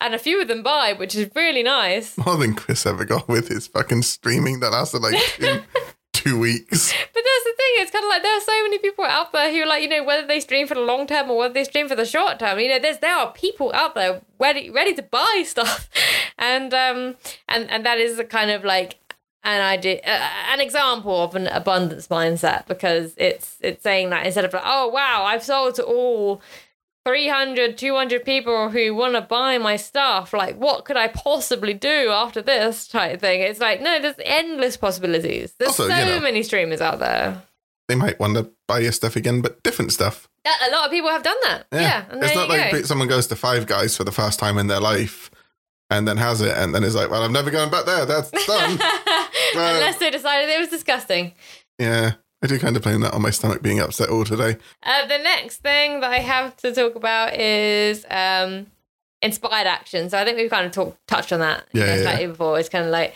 And a few of them buy, which is really nice. More than Chris ever got with his fucking streaming that lasted like two, two weeks. But that's the thing. It's kind of like there are so many people out there who, are like, you know, whether they stream for the long term or whether they stream for the short term. You know, there's there are people out there ready ready to buy stuff, and um and and that is a kind of like an idea, uh, an example of an abundance mindset because it's it's saying that instead of like, oh wow, I've sold to all 300 200 people who want to buy my stuff like what could i possibly do after this type of thing it's like no there's endless possibilities there's Also, so you know- many streamers out there They might want to buy your stuff again, but different stuff. Yeah, a lot of people have done that yeah, and it's not like go. someone goes to Five Guys for the first time in their life and then has it and then is like, well, I'm never going back there. That's done. unless they decided it was disgusting yeah, I do kind of blame that on my stomach being upset all today. Uh, the next thing that I have to talk about is um, inspired action. So I think we've kind of talked touched on that you Yeah, know, yeah, before. It's kind of like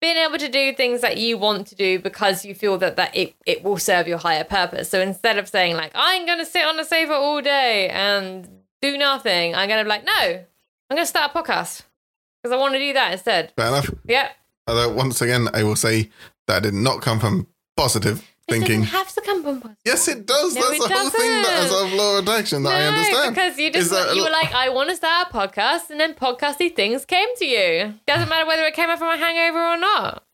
being able to do things that you want to do because you feel that, that it, it will serve your higher purpose. So instead of saying like I'm going to sit on the sofa all day and do nothing, I'm going to be like no, I'm going to start a podcast because I want to do that instead. Fair enough. Yep. Although once again, I will say that did not come from positive It thinking. doesn't have to come from positive. Yes, it does. No, That's it the whole thing that is doesn't. of law of attraction that I understand. because you just that- you were like, I want to start a podcast, and then podcasty things came to you. Doesn't matter whether it came up from a hangover or not.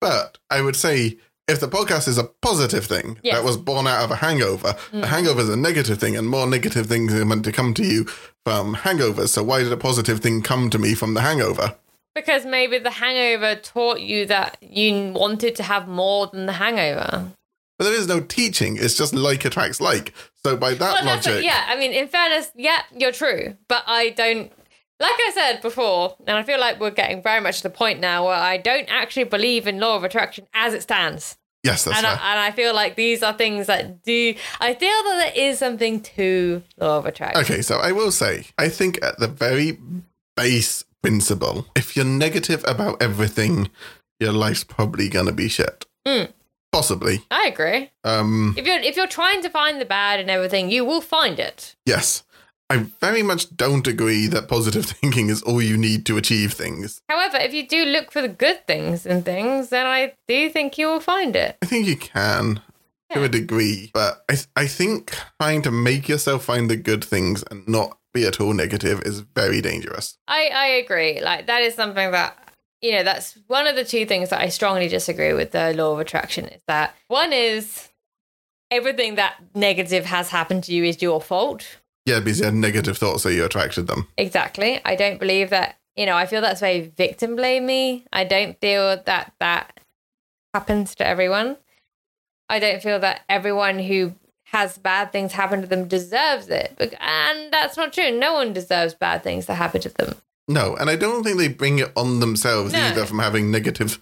But I would say if the podcast is a positive thing Yes. that was born out of a hangover, Mm. a hangover is a negative thing, and more negative things are meant to come to you from hangovers. So why did a positive thing come to me from the hangover? Because maybe the hangover taught you that you wanted to have more than the hangover. But there is no teaching. It's just like attracts like. So by that Well, logic, it. Yeah, I mean, in fairness, yeah, you're true. But I don't, like I said before, and I feel like we're getting very much to the point now where I don't actually believe in law of attraction as it stands. yes, that's and I, and I feel like these are things that do. I feel that there is something to law of attraction. Okay, so I will say, I think at the very base principle, if you're negative about everything, your life's probably gonna be shit. Mm. Possibly. I agree. Um, If you're if you're trying to find the bad and everything, you will find it. yes. I very much don't agree that positive thinking is all you need to achieve things. However, if you do look for the good things in things, then I do think you will find it. I think you can to a degree, but I, I think trying to make yourself find the good things and not be at all negative is very dangerous. I I agree. Like that is something that you know that's one of the two things that I strongly disagree with the law of attraction is that one is everything that negative has happened to you is your fault. Yeah, because you had negative thoughts, so you attracted them. Exactly. I don't believe that, you know, I feel that's very victim blamey. I don't feel that that happens to everyone. I don't feel that everyone who has bad things happen to them deserves it. And that's not true. No one deserves bad things to happen to them. No, and I don't think they bring it on themselves No. either from having negative.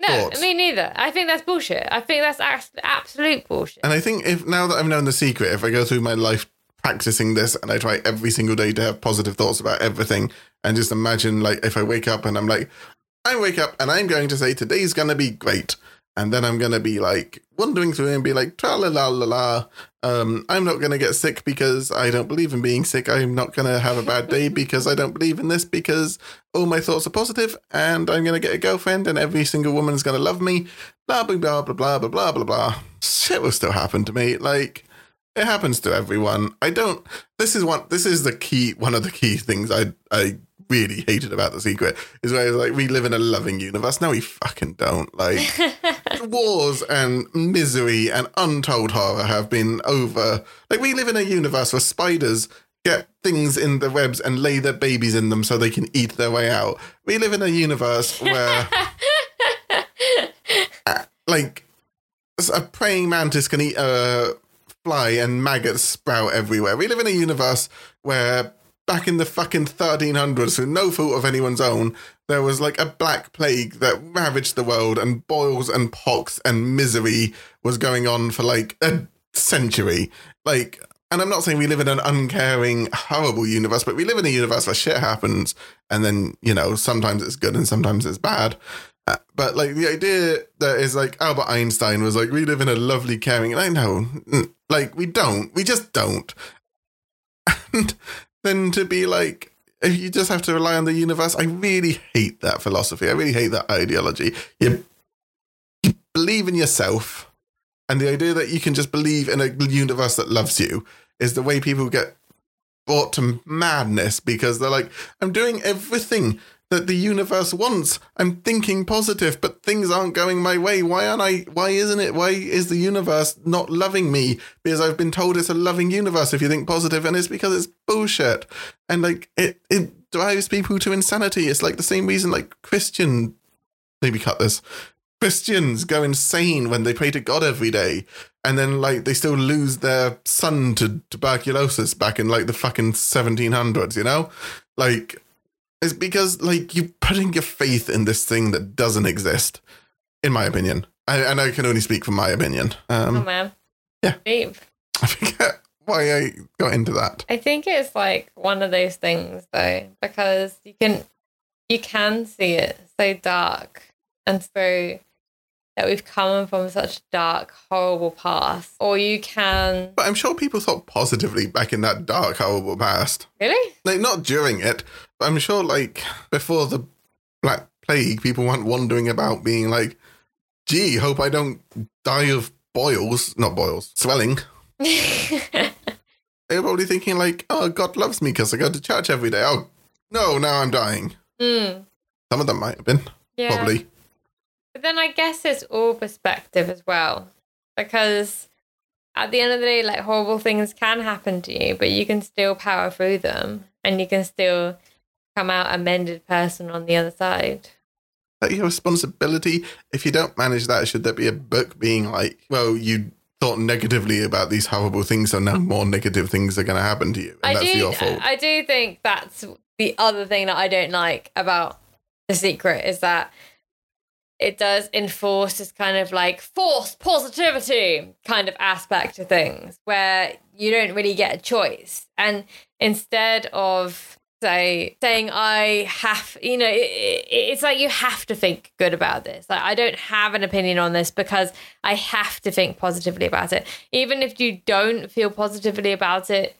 No, Thoughts? me neither. I think that's bullshit. I think that's absolute bullshit. And I think if now that I've known the secret, if I go through my life practicing this and I try every single day to have positive thoughts about everything and just imagine like if I wake up and I'm like, I wake up and I'm going to say today's gonna be great. And then I'm gonna be like wandering through and be like, tra la la la la. Um, I'm not gonna get sick because I don't believe in being sick. I'm not gonna have a bad day because I don't believe in this because all my thoughts are positive and I'm gonna get a girlfriend and every single woman's gonna love me. Blah blah blah blah blah blah blah blah blah. Shit will still happen to me. Like it happens to everyone. I don't. This is one. This is the key. One of the key things I I really hated about the secret is where it's like we live in a loving universe. No, we fucking don't. Like wars and misery and untold horror have been over. Like we live in a universe where spiders get things in the webs and lay their babies in them so they can eat their way out. We live in a universe where like a praying mantis can eat a fly and maggots sprout everywhere. We live in a universe where back in the fucking 1300s, through no fault of anyone's own, there was like a black plague that ravaged the world and boils and pox and misery was going on for like a century. Like, and I'm not saying we live in an uncaring, horrible universe, but we live in a universe where shit happens, and then you know sometimes it's good and sometimes it's bad. Uh, but like the idea that is like Albert Einstein was like we live in a lovely, caring, and I know, mm, like we don't, we just don't. And then to be like, if you just have to rely on the universe, I really hate that philosophy. I really hate that ideology. You, you believe in yourself, and the idea that you can just believe in a universe that loves you is the way people get brought to madness because they're like, I'm doing everything that the universe wants. I'm thinking positive, but things aren't going my way. Why aren't I? Why isn't it? Why is the universe not loving me? Because I've been told it's a loving universe if you think positive, and it's because it's bullshit. And like it, it drives people to insanity. It's like the same reason like Christian. Maybe cut this. Christians go insane when they pray to God every day, and then like they still lose their son to tuberculosis back in like the fucking 1700s. You know, like it's because like you're putting your faith in this thing that doesn't exist, in my opinion. I, and I can only speak from my opinion. Um, oh man. yeah. Deep. I forget why I got into that. I think it's like one of those things though, because you can you can see it so dark and so that we've come from such dark, horrible past. Or you can But I'm sure people thought positively back in that dark, horrible past. Really? Like not during it, I'm sure like before the Black Plague, people weren't wondering about being like, gee, hope I don't die of boils, not boils, swelling. They were probably thinking like, oh, God loves me because I go to church every day. Oh, no, now I'm dying. mm, Some of them might have been, yeah. probably. But then I guess it's all perspective as well. Because at the end of the day, like horrible things can happen to you, but you can still power through them and you can still come out a mended person on the other side. that your responsibility? If you don't manage that, should there be a book being like, well, you thought negatively about these horrible things, so now more negative things are going to happen to you, and I that's do your fault? I do think that's the other thing that I don't like about the secret is that it does enforce this kind of like forced positivity kind of aspect to things where you don't really get a choice. And instead of say saying I have, you know, it, it's like you have to think good about this. Like I don't have an opinion on this because I have to think positively about it. Even if you don't feel positively about it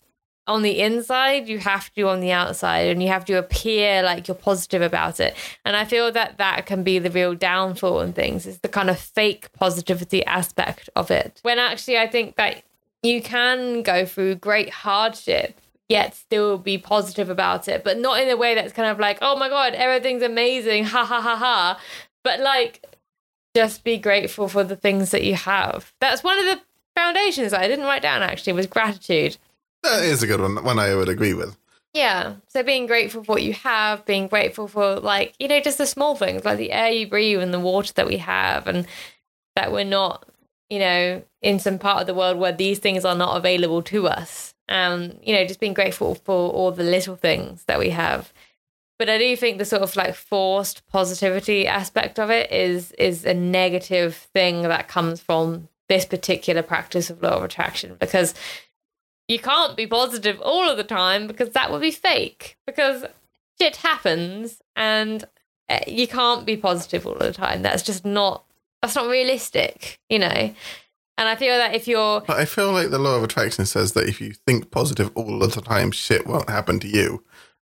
on the inside, you have to on the outside, and you have to appear like you're positive about it. And I feel that that can be the real downfall in things is the kind of fake positivity aspect of it. When actually, I think that you can go through great hardship yet still be positive about it, but not in a way that's kind of like, oh my god, everything's amazing, ha ha ha ha. But like, just be grateful for the things that you have. That's one of the foundations that I didn't write down actually was gratitude. that is a good one, one I would agree with. Yeah. So being grateful for what you have, being grateful for like, you know, just the small things like the air you breathe and the water that we have and that we're not, you know, in some part of the world where these things are not available to us. Um, you know, just being grateful for all the little things that we have. But I do think the sort of like forced positivity aspect of it is is a negative thing that comes from this particular practice of law of attraction because you can't be positive all of the time because that would be fake because shit happens and uh, you can't be positive all the time that's just not that's not realistic you know and i feel that if you're But I feel like the law of attraction says that if you think positive all of the time, shit won't happen to you.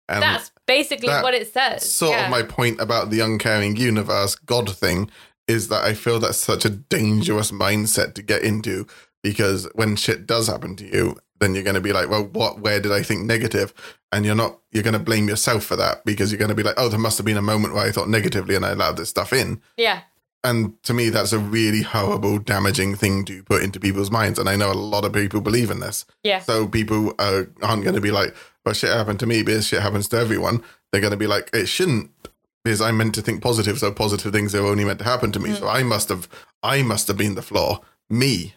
And that's basically that what it says sort yeah. of my point about the uncaring universe God thing is that I feel that's such a dangerous mindset to get into because when shit does happen to you, then you're going to be like, well, what? Where did I think negative? And you're not. You're going to blame yourself for that because you're going to be like, oh, there must have been a moment where I thought negatively and I allowed this stuff in. yeah And to me, that's a really horrible, damaging thing to put into people's minds. And I know a lot of people believe in this. yeah So people are, aren't going to be like, well, shit happened to me because shit happens to everyone. They're going to be like, it shouldn't because I'm meant to think positive. So positive things are only meant to happen to me. So mm. I must have, I must have been the flaw, me.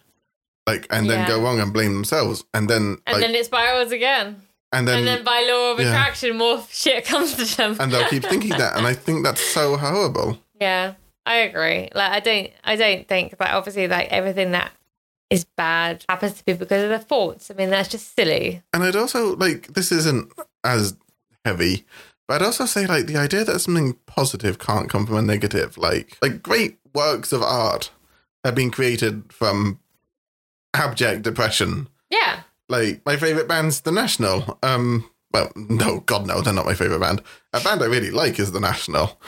Like, and then Yeah. go wrong and blame themselves. And then, and like, then it spirals again and then, and then by law of yeah. attraction more shit comes to them and they'll keep thinking that. And I think that's so horrible. Yeah, I agree. Like I don't I don't think that obviously like everything that is bad happens to people because of their faults. I mean, that's just silly. And I'd also like this isn't as heavy, but I'd also say like the idea that something positive can't come from a negative, like like great works of art have been created from abject depression. Yeah. Like my favorite band's The National. Um, well, no, God no, they're not my favorite band. A band I really like is The National.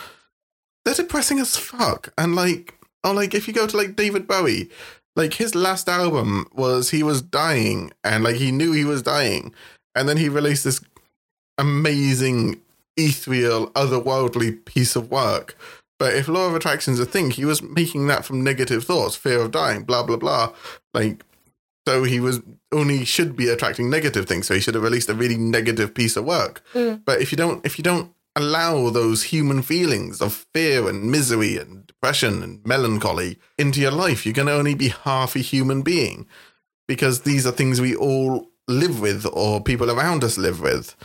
They're depressing as fuck, and like, oh, like if you go to like David Bowie, like his last album was he was dying, and like he knew he was dying, and then he released this amazing ethereal, otherworldly piece of work. But if law of attraction's a thing, he was making that from negative thoughts, fear of dying, blah blah blah. Like so he was only should be attracting negative things. So he should have released a really negative piece of work. Mm. But if you don't if you don't allow those human feelings of fear and misery and depression and melancholy into your life, You can only be half a human being. Because these are things we all live with or people around us live with.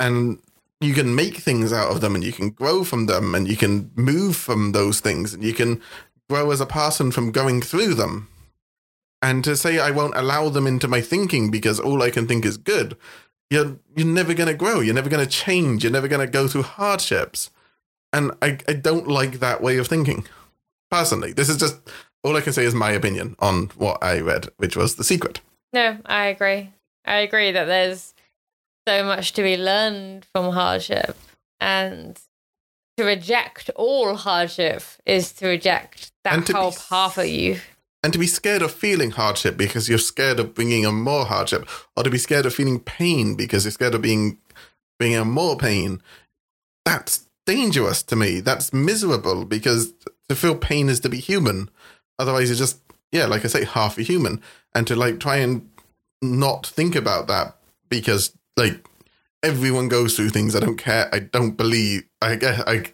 And you can make things out of them and you can grow from them and you can move from those things and you can grow as a person from going through them. And to say I won't allow them into my thinking because all I can think is good, you're you're never gonna grow, you're never gonna change, you're never gonna go through hardships. And I, I don't like that way of thinking. Personally. This is just all I can say is my opinion on what I read, which was the secret. No, I agree. I agree that there's so much to be learned from hardship and to reject all hardship is to reject that to be whole s- half of you. And to be scared of feeling hardship because you're scared of bringing on more hardship, or to be scared of feeling pain because you're scared of being bringing on more pain, that's dangerous to me. That's miserable because to feel pain is to be human. Otherwise, you're just yeah, like I say, half a human. And to like try and not think about that because like everyone goes through things. I don't care. I don't believe. I guess I.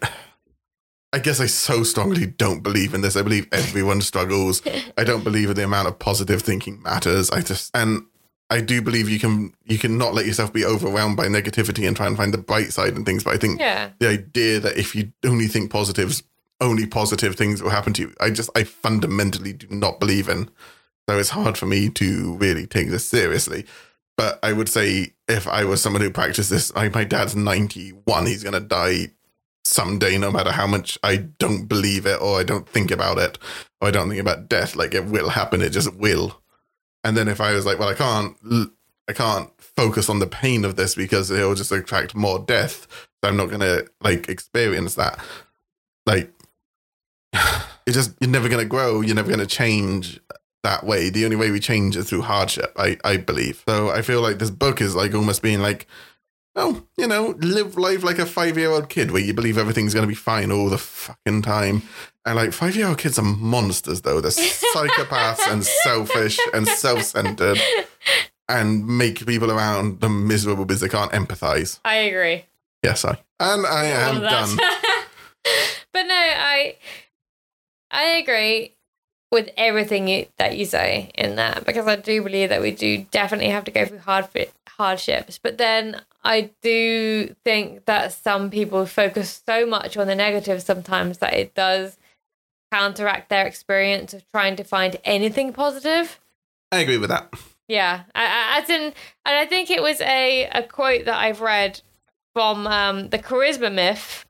I guess I so strongly mm. don't believe in this. I believe everyone struggles. I don't believe in the amount of positive thinking matters. I just and I do believe you can you can not let yourself be overwhelmed by negativity and try and find the bright side and things. But I think Yeah. the idea that if you only think positives, only positive things will happen to you. I just I fundamentally do not believe in. So it's hard for me to really take this seriously. But I would say if I was someone who practiced this, I, my dad's 91, he's going to die someday, no matter how much I don't believe it or I don't think about it or I don't think about death. Like it will happen, it just will. And then if I was like, well, I can't, I can't focus on the pain of this because it will just attract more death. So I'm not to like experience that. Like, it just, you're never to grow. You're never to change that way. The only way we change is through hardship, I, I believe. So I feel like this book is like almost being like, oh, you know, live life like a five year old kid where you believe everything's going to be fine all the fucking time. And like five year old kids are monsters, though. They're psychopaths and selfish and self centered and make people around them miserable because they can't empathize. I agree. Yes, I. And I am All of that. done. but no, I I agree with everything you, that you say in that because I do believe that we do definitely have to go through hard hardships. But then I do think that some people focus so much on the negative sometimes that it does counteract their experience of trying to find anything positive. I agree with that. Yeah, I, I, as in, and I think it was a, a quote that I've read from um, the Charisma Myth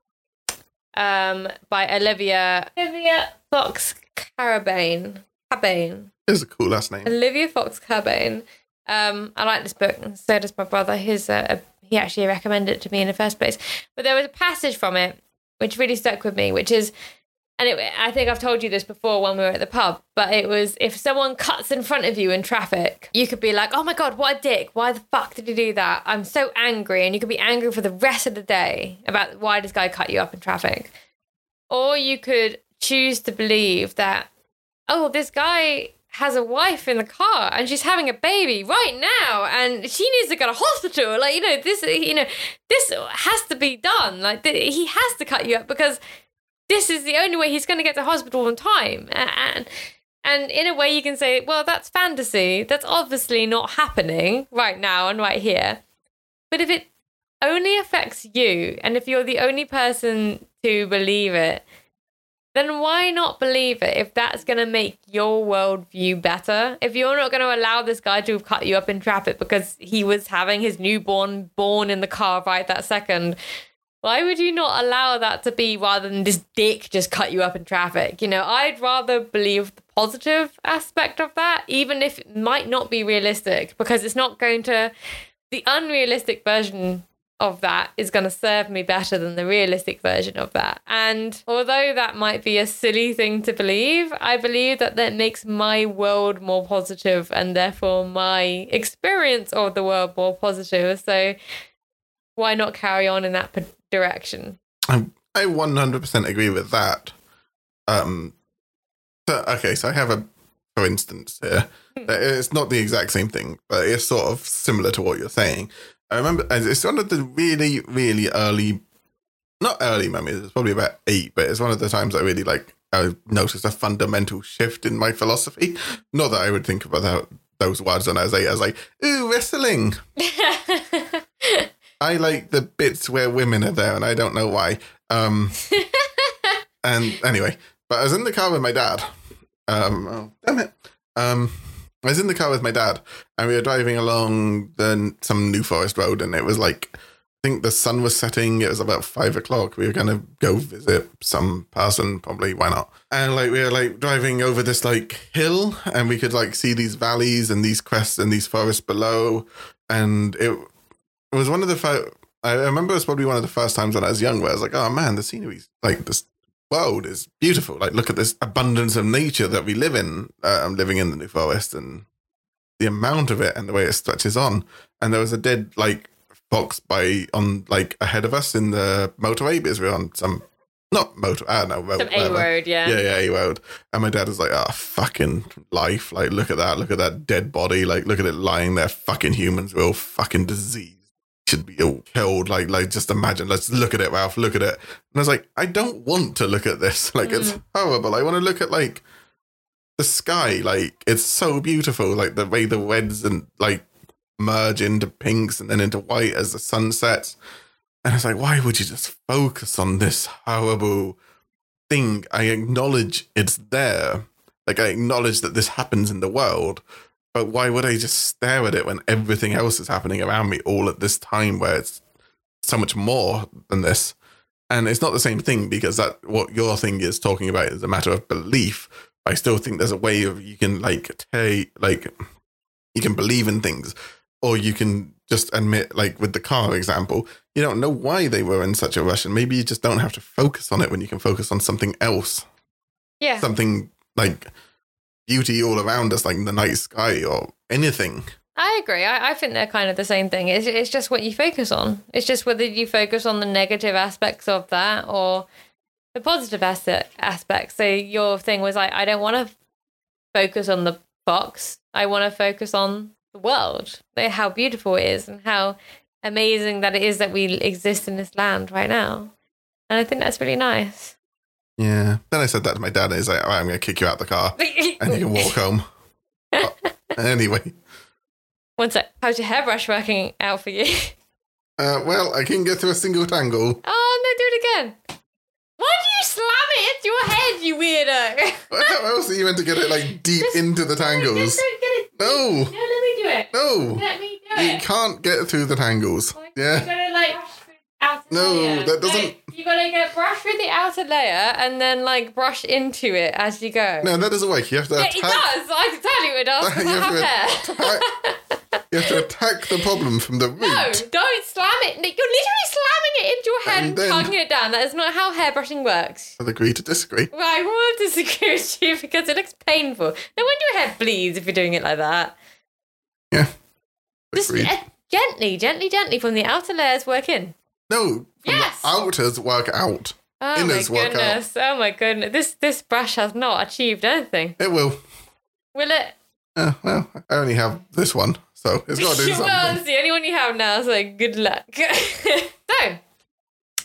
um, by Olivia Olivia Fox Carabane. Cabane. It's a cool last name. Olivia Fox Cabane. Um, I like this book, and so does my brother. His uh, he actually recommended it to me in the first place. But there was a passage from it which really stuck with me, which is, and it, I think I've told you this before when we were at the pub, but it was if someone cuts in front of you in traffic, you could be like, "Oh my god, what a dick! Why the fuck did he do that? I'm so angry," and you could be angry for the rest of the day about why this guy cut you up in traffic, or you could choose to believe that, oh, this guy has a wife in the car and she's having a baby right now and she needs to go to hospital. Like you know this you know this has to be done. Like th- he has to cut you up because this is the only way he's going to get to hospital on time. And and in a way you can say well that's fantasy. That's obviously not happening right now and right here. But if it only affects you and if you're the only person to believe it then why not believe it if that's going to make your worldview better? If you're not going to allow this guy to cut you up in traffic because he was having his newborn born in the car right that second, why would you not allow that to be rather than this dick just cut you up in traffic? You know, I'd rather believe the positive aspect of that, even if it might not be realistic, because it's not going to. The unrealistic version of that is going to serve me better than the realistic version of that. And although that might be a silly thing to believe, I believe that that makes my world more positive and therefore my experience of the world more positive. So why not carry on in that p- direction? I I 100% agree with that. Um, so, okay, so I have a for instance here. It's not the exact same thing, but it's sort of similar to what you're saying. I remember it's one of the really, really early, not early memories. It's probably about eight, but it's one of the times I really like. I noticed a fundamental shift in my philosophy. Not that I would think about that, those words when I was eight. I was like, "Ooh, wrestling." I like the bits where women are there, and I don't know why. Um, and anyway, but I was in the car with my dad. Um, oh, damn it. Um, I was in the car with my dad, and we were driving along the some New Forest road, and it was like I think the sun was setting. It was about five o'clock. We were gonna go visit some person, probably. Why not? And like we were like driving over this like hill, and we could like see these valleys and these crests and these forests below, and it it was one of the first. I remember it was probably one of the first times when I was young where I was like, oh man, the scenery's like this world is beautiful. Like, look at this abundance of nature that we live in. Uh, I'm living in the New Forest and the amount of it and the way it stretches on. And there was a dead, like, fox by on, like, ahead of us in the motorway because we were on some, not motor, I don't know, road. Some A road, yeah. Yeah, yeah, A road. And my dad was like, oh, fucking life. Like, look at that. Look at that dead body. Like, look at it lying there. Fucking humans. We're all fucking diseased should be all killed. Like, like just imagine. Let's look at it, Ralph. Look at it. And I was like, I don't want to look at this. Like, mm. it's horrible. I want to look at like the sky. Like, it's so beautiful. Like the way the reds and like merge into pinks and then into white as the sun sets. And it's like, why would you just focus on this horrible thing? I acknowledge it's there. Like, I acknowledge that this happens in the world but why would I just stare at it when everything else is happening around me all at this time where it's so much more than this? And it's not the same thing because that what your thing is talking about is a matter of belief. I still think there's a way of you can like take like you can believe in things or you can just admit like with the car example you don't know why they were in such a rush and maybe you just don't have to focus on it when you can focus on something else yeah something like beauty all around us, like the night sky or anything. I agree. I, I think they're kind of the same thing. It's, it's just what you focus on. It's just whether you focus on the negative aspects of that or the positive aspects. So your thing was like, I don't want to focus on the box. I want to focus on the world, like how beautiful it is and how amazing that it is that we exist in this land right now. And I think that's really nice. Yeah. Then I said that to my dad, and he's like, right, I'm going to kick you out the car and you can walk home. anyway. One sec. How's your hairbrush working out for you? Uh, well, I can get through a single tangle. Oh, no, do it again. Why do you slam it into your head, you weirdo? How else are you meant to get it like deep just, into the tangles? Just get it no. No, let me do it. No. Let me do it. You can't get through the tangles. Like, yeah. Like outer no, layer. that doesn't. No, you gotta get brush through the outer layer and then like brush into it as you go. No, that doesn't work. You have to. Yeah, attack... it does. I can tell you it does. you, have to attack... you have to attack the problem from the root. No, don't slam it. You're literally slamming it into your head and, and then... tugging it down. That is not how hairbrushing works. I'll agree to disagree. Well, I will disagree with you because it looks painful. No wonder your head bleeds if you're doing it like that. Yeah. Just uh, gently, gently, gently from the outer layers work in. No, yes. outers work out. Oh Inners my goodness! Oh my goodness! This this brush has not achieved anything. It will. Will it? Uh, well, I only have this one, so it's got to do something. well, it's the only one you have now, so good luck. so,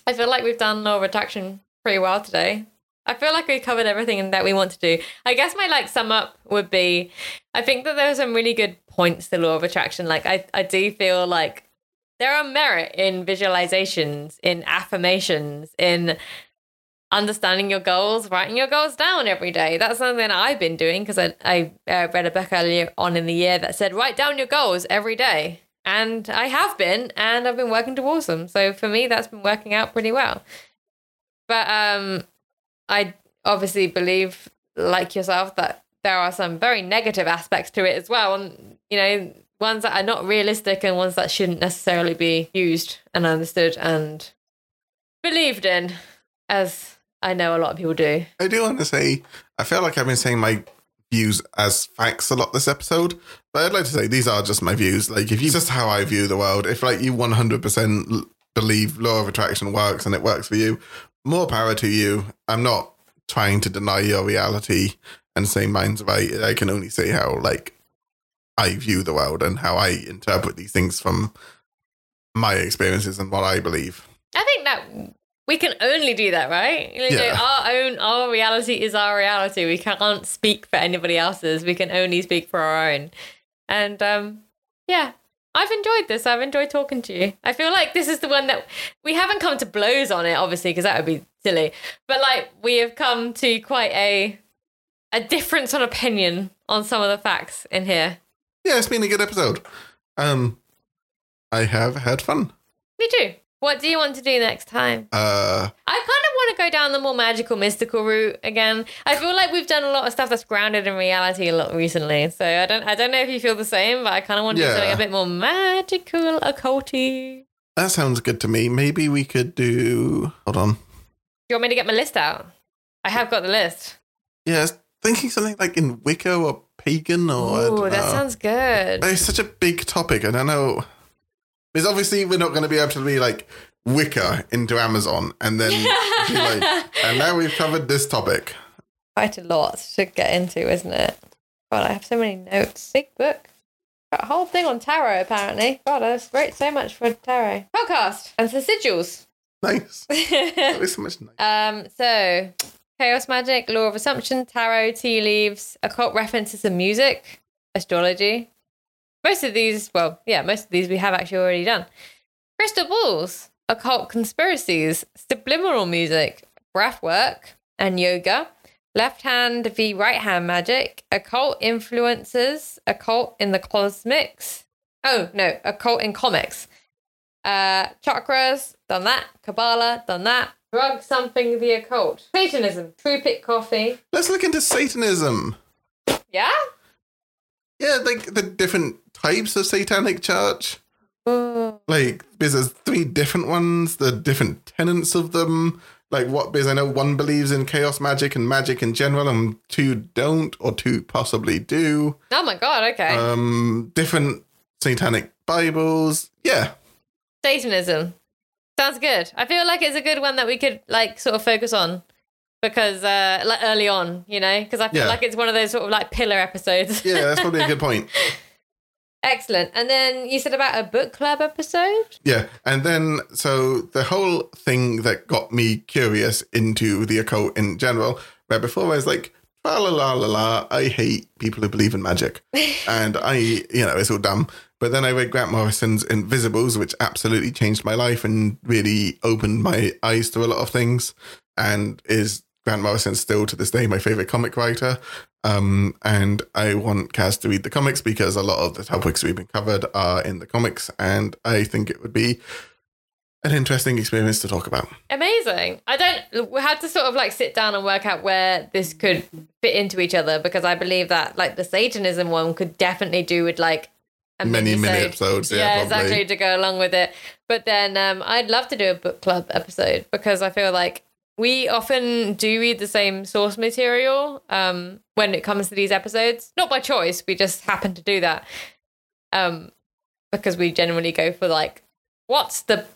I feel like we've done law of attraction pretty well today. I feel like we covered everything that we want to do. I guess my like sum up would be I think that there are some really good points to law of attraction. Like I, I do feel like there are merit in visualizations, in affirmations, in understanding your goals, writing your goals down every day. That's something I've been doing because I, I uh, read a book earlier on in the year that said, write down your goals every day. And I have been, and I've been working towards them. So for me, that's been working out pretty well. But um, I obviously believe, like yourself, that there are some very negative aspects to it as well. And, you know, ones that are not realistic and ones that shouldn't necessarily be used and understood and believed in, as I know a lot of people do. I do want to say, I feel like I've been saying my views as facts a lot this episode, but I'd like to say these are just my views. Like, if you just how I view the world, if like you 100% believe law of attraction works and it works for you, more power to you. I'm not trying to deny your reality and say mine's right. I can only say how like I view the world and how I interpret these things from my experiences and what I believe. I think that we can only do that, right? You know, Yeah. Our own, our reality is our reality. We can't speak for anybody else's. We can only speak for our own. And um, yeah, I've enjoyed this. I've enjoyed talking to you. I feel like this is the one that we haven't come to blows on it, obviously, because that would be silly. But like we have come to quite a a difference on opinion on some of the facts in here. Yeah, it's been a good episode. Um, I have had fun. Me too. What do you want to do next time? Uh, I kind of want to go down the more magical, mystical route again. I feel like we've done a lot of stuff that's grounded in reality a lot recently. So I don't, I don't know if you feel the same, but I kind of want to do something a bit more magical, occulty. that sounds good to me. Maybe we could do. Hold on. Do you want me to get my list out? I have got the list. Yeah, I was thinking something like in Wicca or pagan or. Oh, that sounds good. It's such a big topic, and I know because obviously we're not going to be able to be like Wicca into Amazon and then be like, and now we've covered this topic. Quite a lot to get into, isn't it? God, I have so many notes. Big book. Got a whole thing on tarot, apparently. God, I wrote so much for tarot. Podcast and the sigils. Nice. That was so much nice. Um, so chaos magic, law of assumption, tarot, tea leaves, occult references and music, astrology. Most of these, well, yeah, most of these we have actually already done. Crystal balls, occult conspiracies, subliminal music, breath work, and yoga. Left hand v right hand magic, occult influences, occult in the cosmics. Oh no, occult in comics. Uh, chakras, done that. Kabbalah, done that. Drug something the occult. Satanism, True Pit Coffee. Let's look into Satanism. Yeah? Yeah, like the different types of satanic church. Ooh. Like, because there's three different ones, the different tenets of them. Like, what, because I know one believes in chaos magic and magic in general, and two don't, or two possibly do. Oh my god, okay. Um, different satanic Bibles. Yeah. Satanism. Sounds good. I feel like it's a good one that we could like sort of focus on because uh like early on, you know, because I feel Yeah. like it's one of those sort of like pillar episodes. Yeah, that's probably a good point. Excellent. And then you said about a book club episode? Yeah. And then, so the whole thing that got me curious into the occult in general, where before I was like, la la la la la, I hate people who believe in magic. and I, you know, it's all dumb. But then I read Grant Morrison's Invisibles, which absolutely changed my life and really opened my eyes to a lot of things. And is Grant Morrison still to this day my favorite comic writer? Um, and I want Kaz to read the comics because a lot of the topics we've been covered are in the comics, and I think it would be an interesting experience to talk about. Amazing. I don't. We had to sort of like sit down and work out where this could fit into each other because I believe that like the Satanism one could definitely do with like Many, many minisode. episodes, yeah, yeah, exactly to go along with it. But then um, I'd love to do a book club episode because I feel like we often do read the same source material um, when it comes to these episodes. Not by choice, we just happen to do that um, because we generally go for like, what's the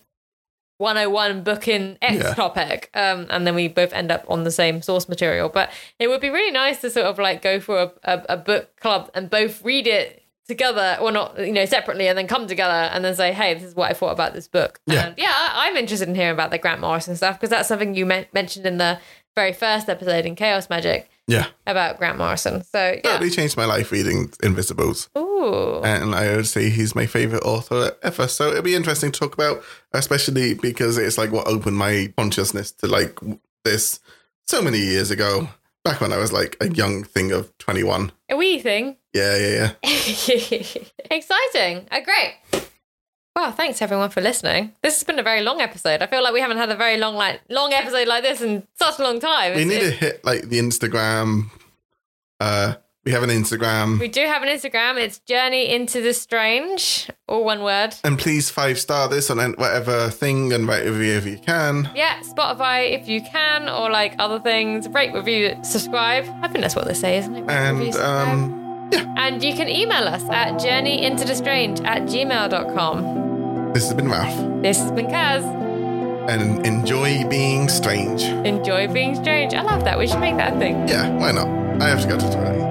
101 book in X Yeah. topic? Um, and then we both end up on the same source material. But it would be really nice to sort of like go for a, a, a book club and both read it together or not you know separately and then come together and then say hey this is what i thought about this book Yeah. and yeah i'm interested in hearing about the grant morrison stuff because that's something you men- mentioned in the very first episode in chaos magic Yeah, about grant morrison so yeah totally changed my life reading Invisibles. Ooh. And I would say he's my favorite author ever. So it'd be interesting to talk about, especially because it's like what opened my consciousness to like this so many years ago, back when I was like a young thing of 21. A wee thing. Yeah, yeah, yeah. Exciting. Oh, great. Well, thanks everyone for listening. This has been a very long episode. I feel like we haven't had a very long, like long episode like this in such a long time. We need to hit like the Instagram. Uh, we have an Instagram. We do have an Instagram. It's Journey into the Strange, all one word. and please five star this on whatever thing and write a review if you can. Yeah, Spotify if you can, or like other things. Rate, review, subscribe. I think that's what they say, isn't it? Rate, And subscribe. um, yeah, and you can email us at journeyintothe at gmail.com. this has been Ralph. This has been Kaz. And enjoy being strange. Enjoy being strange. I love that. We should make that a thing. Yeah, why not? I have to go to the toilet.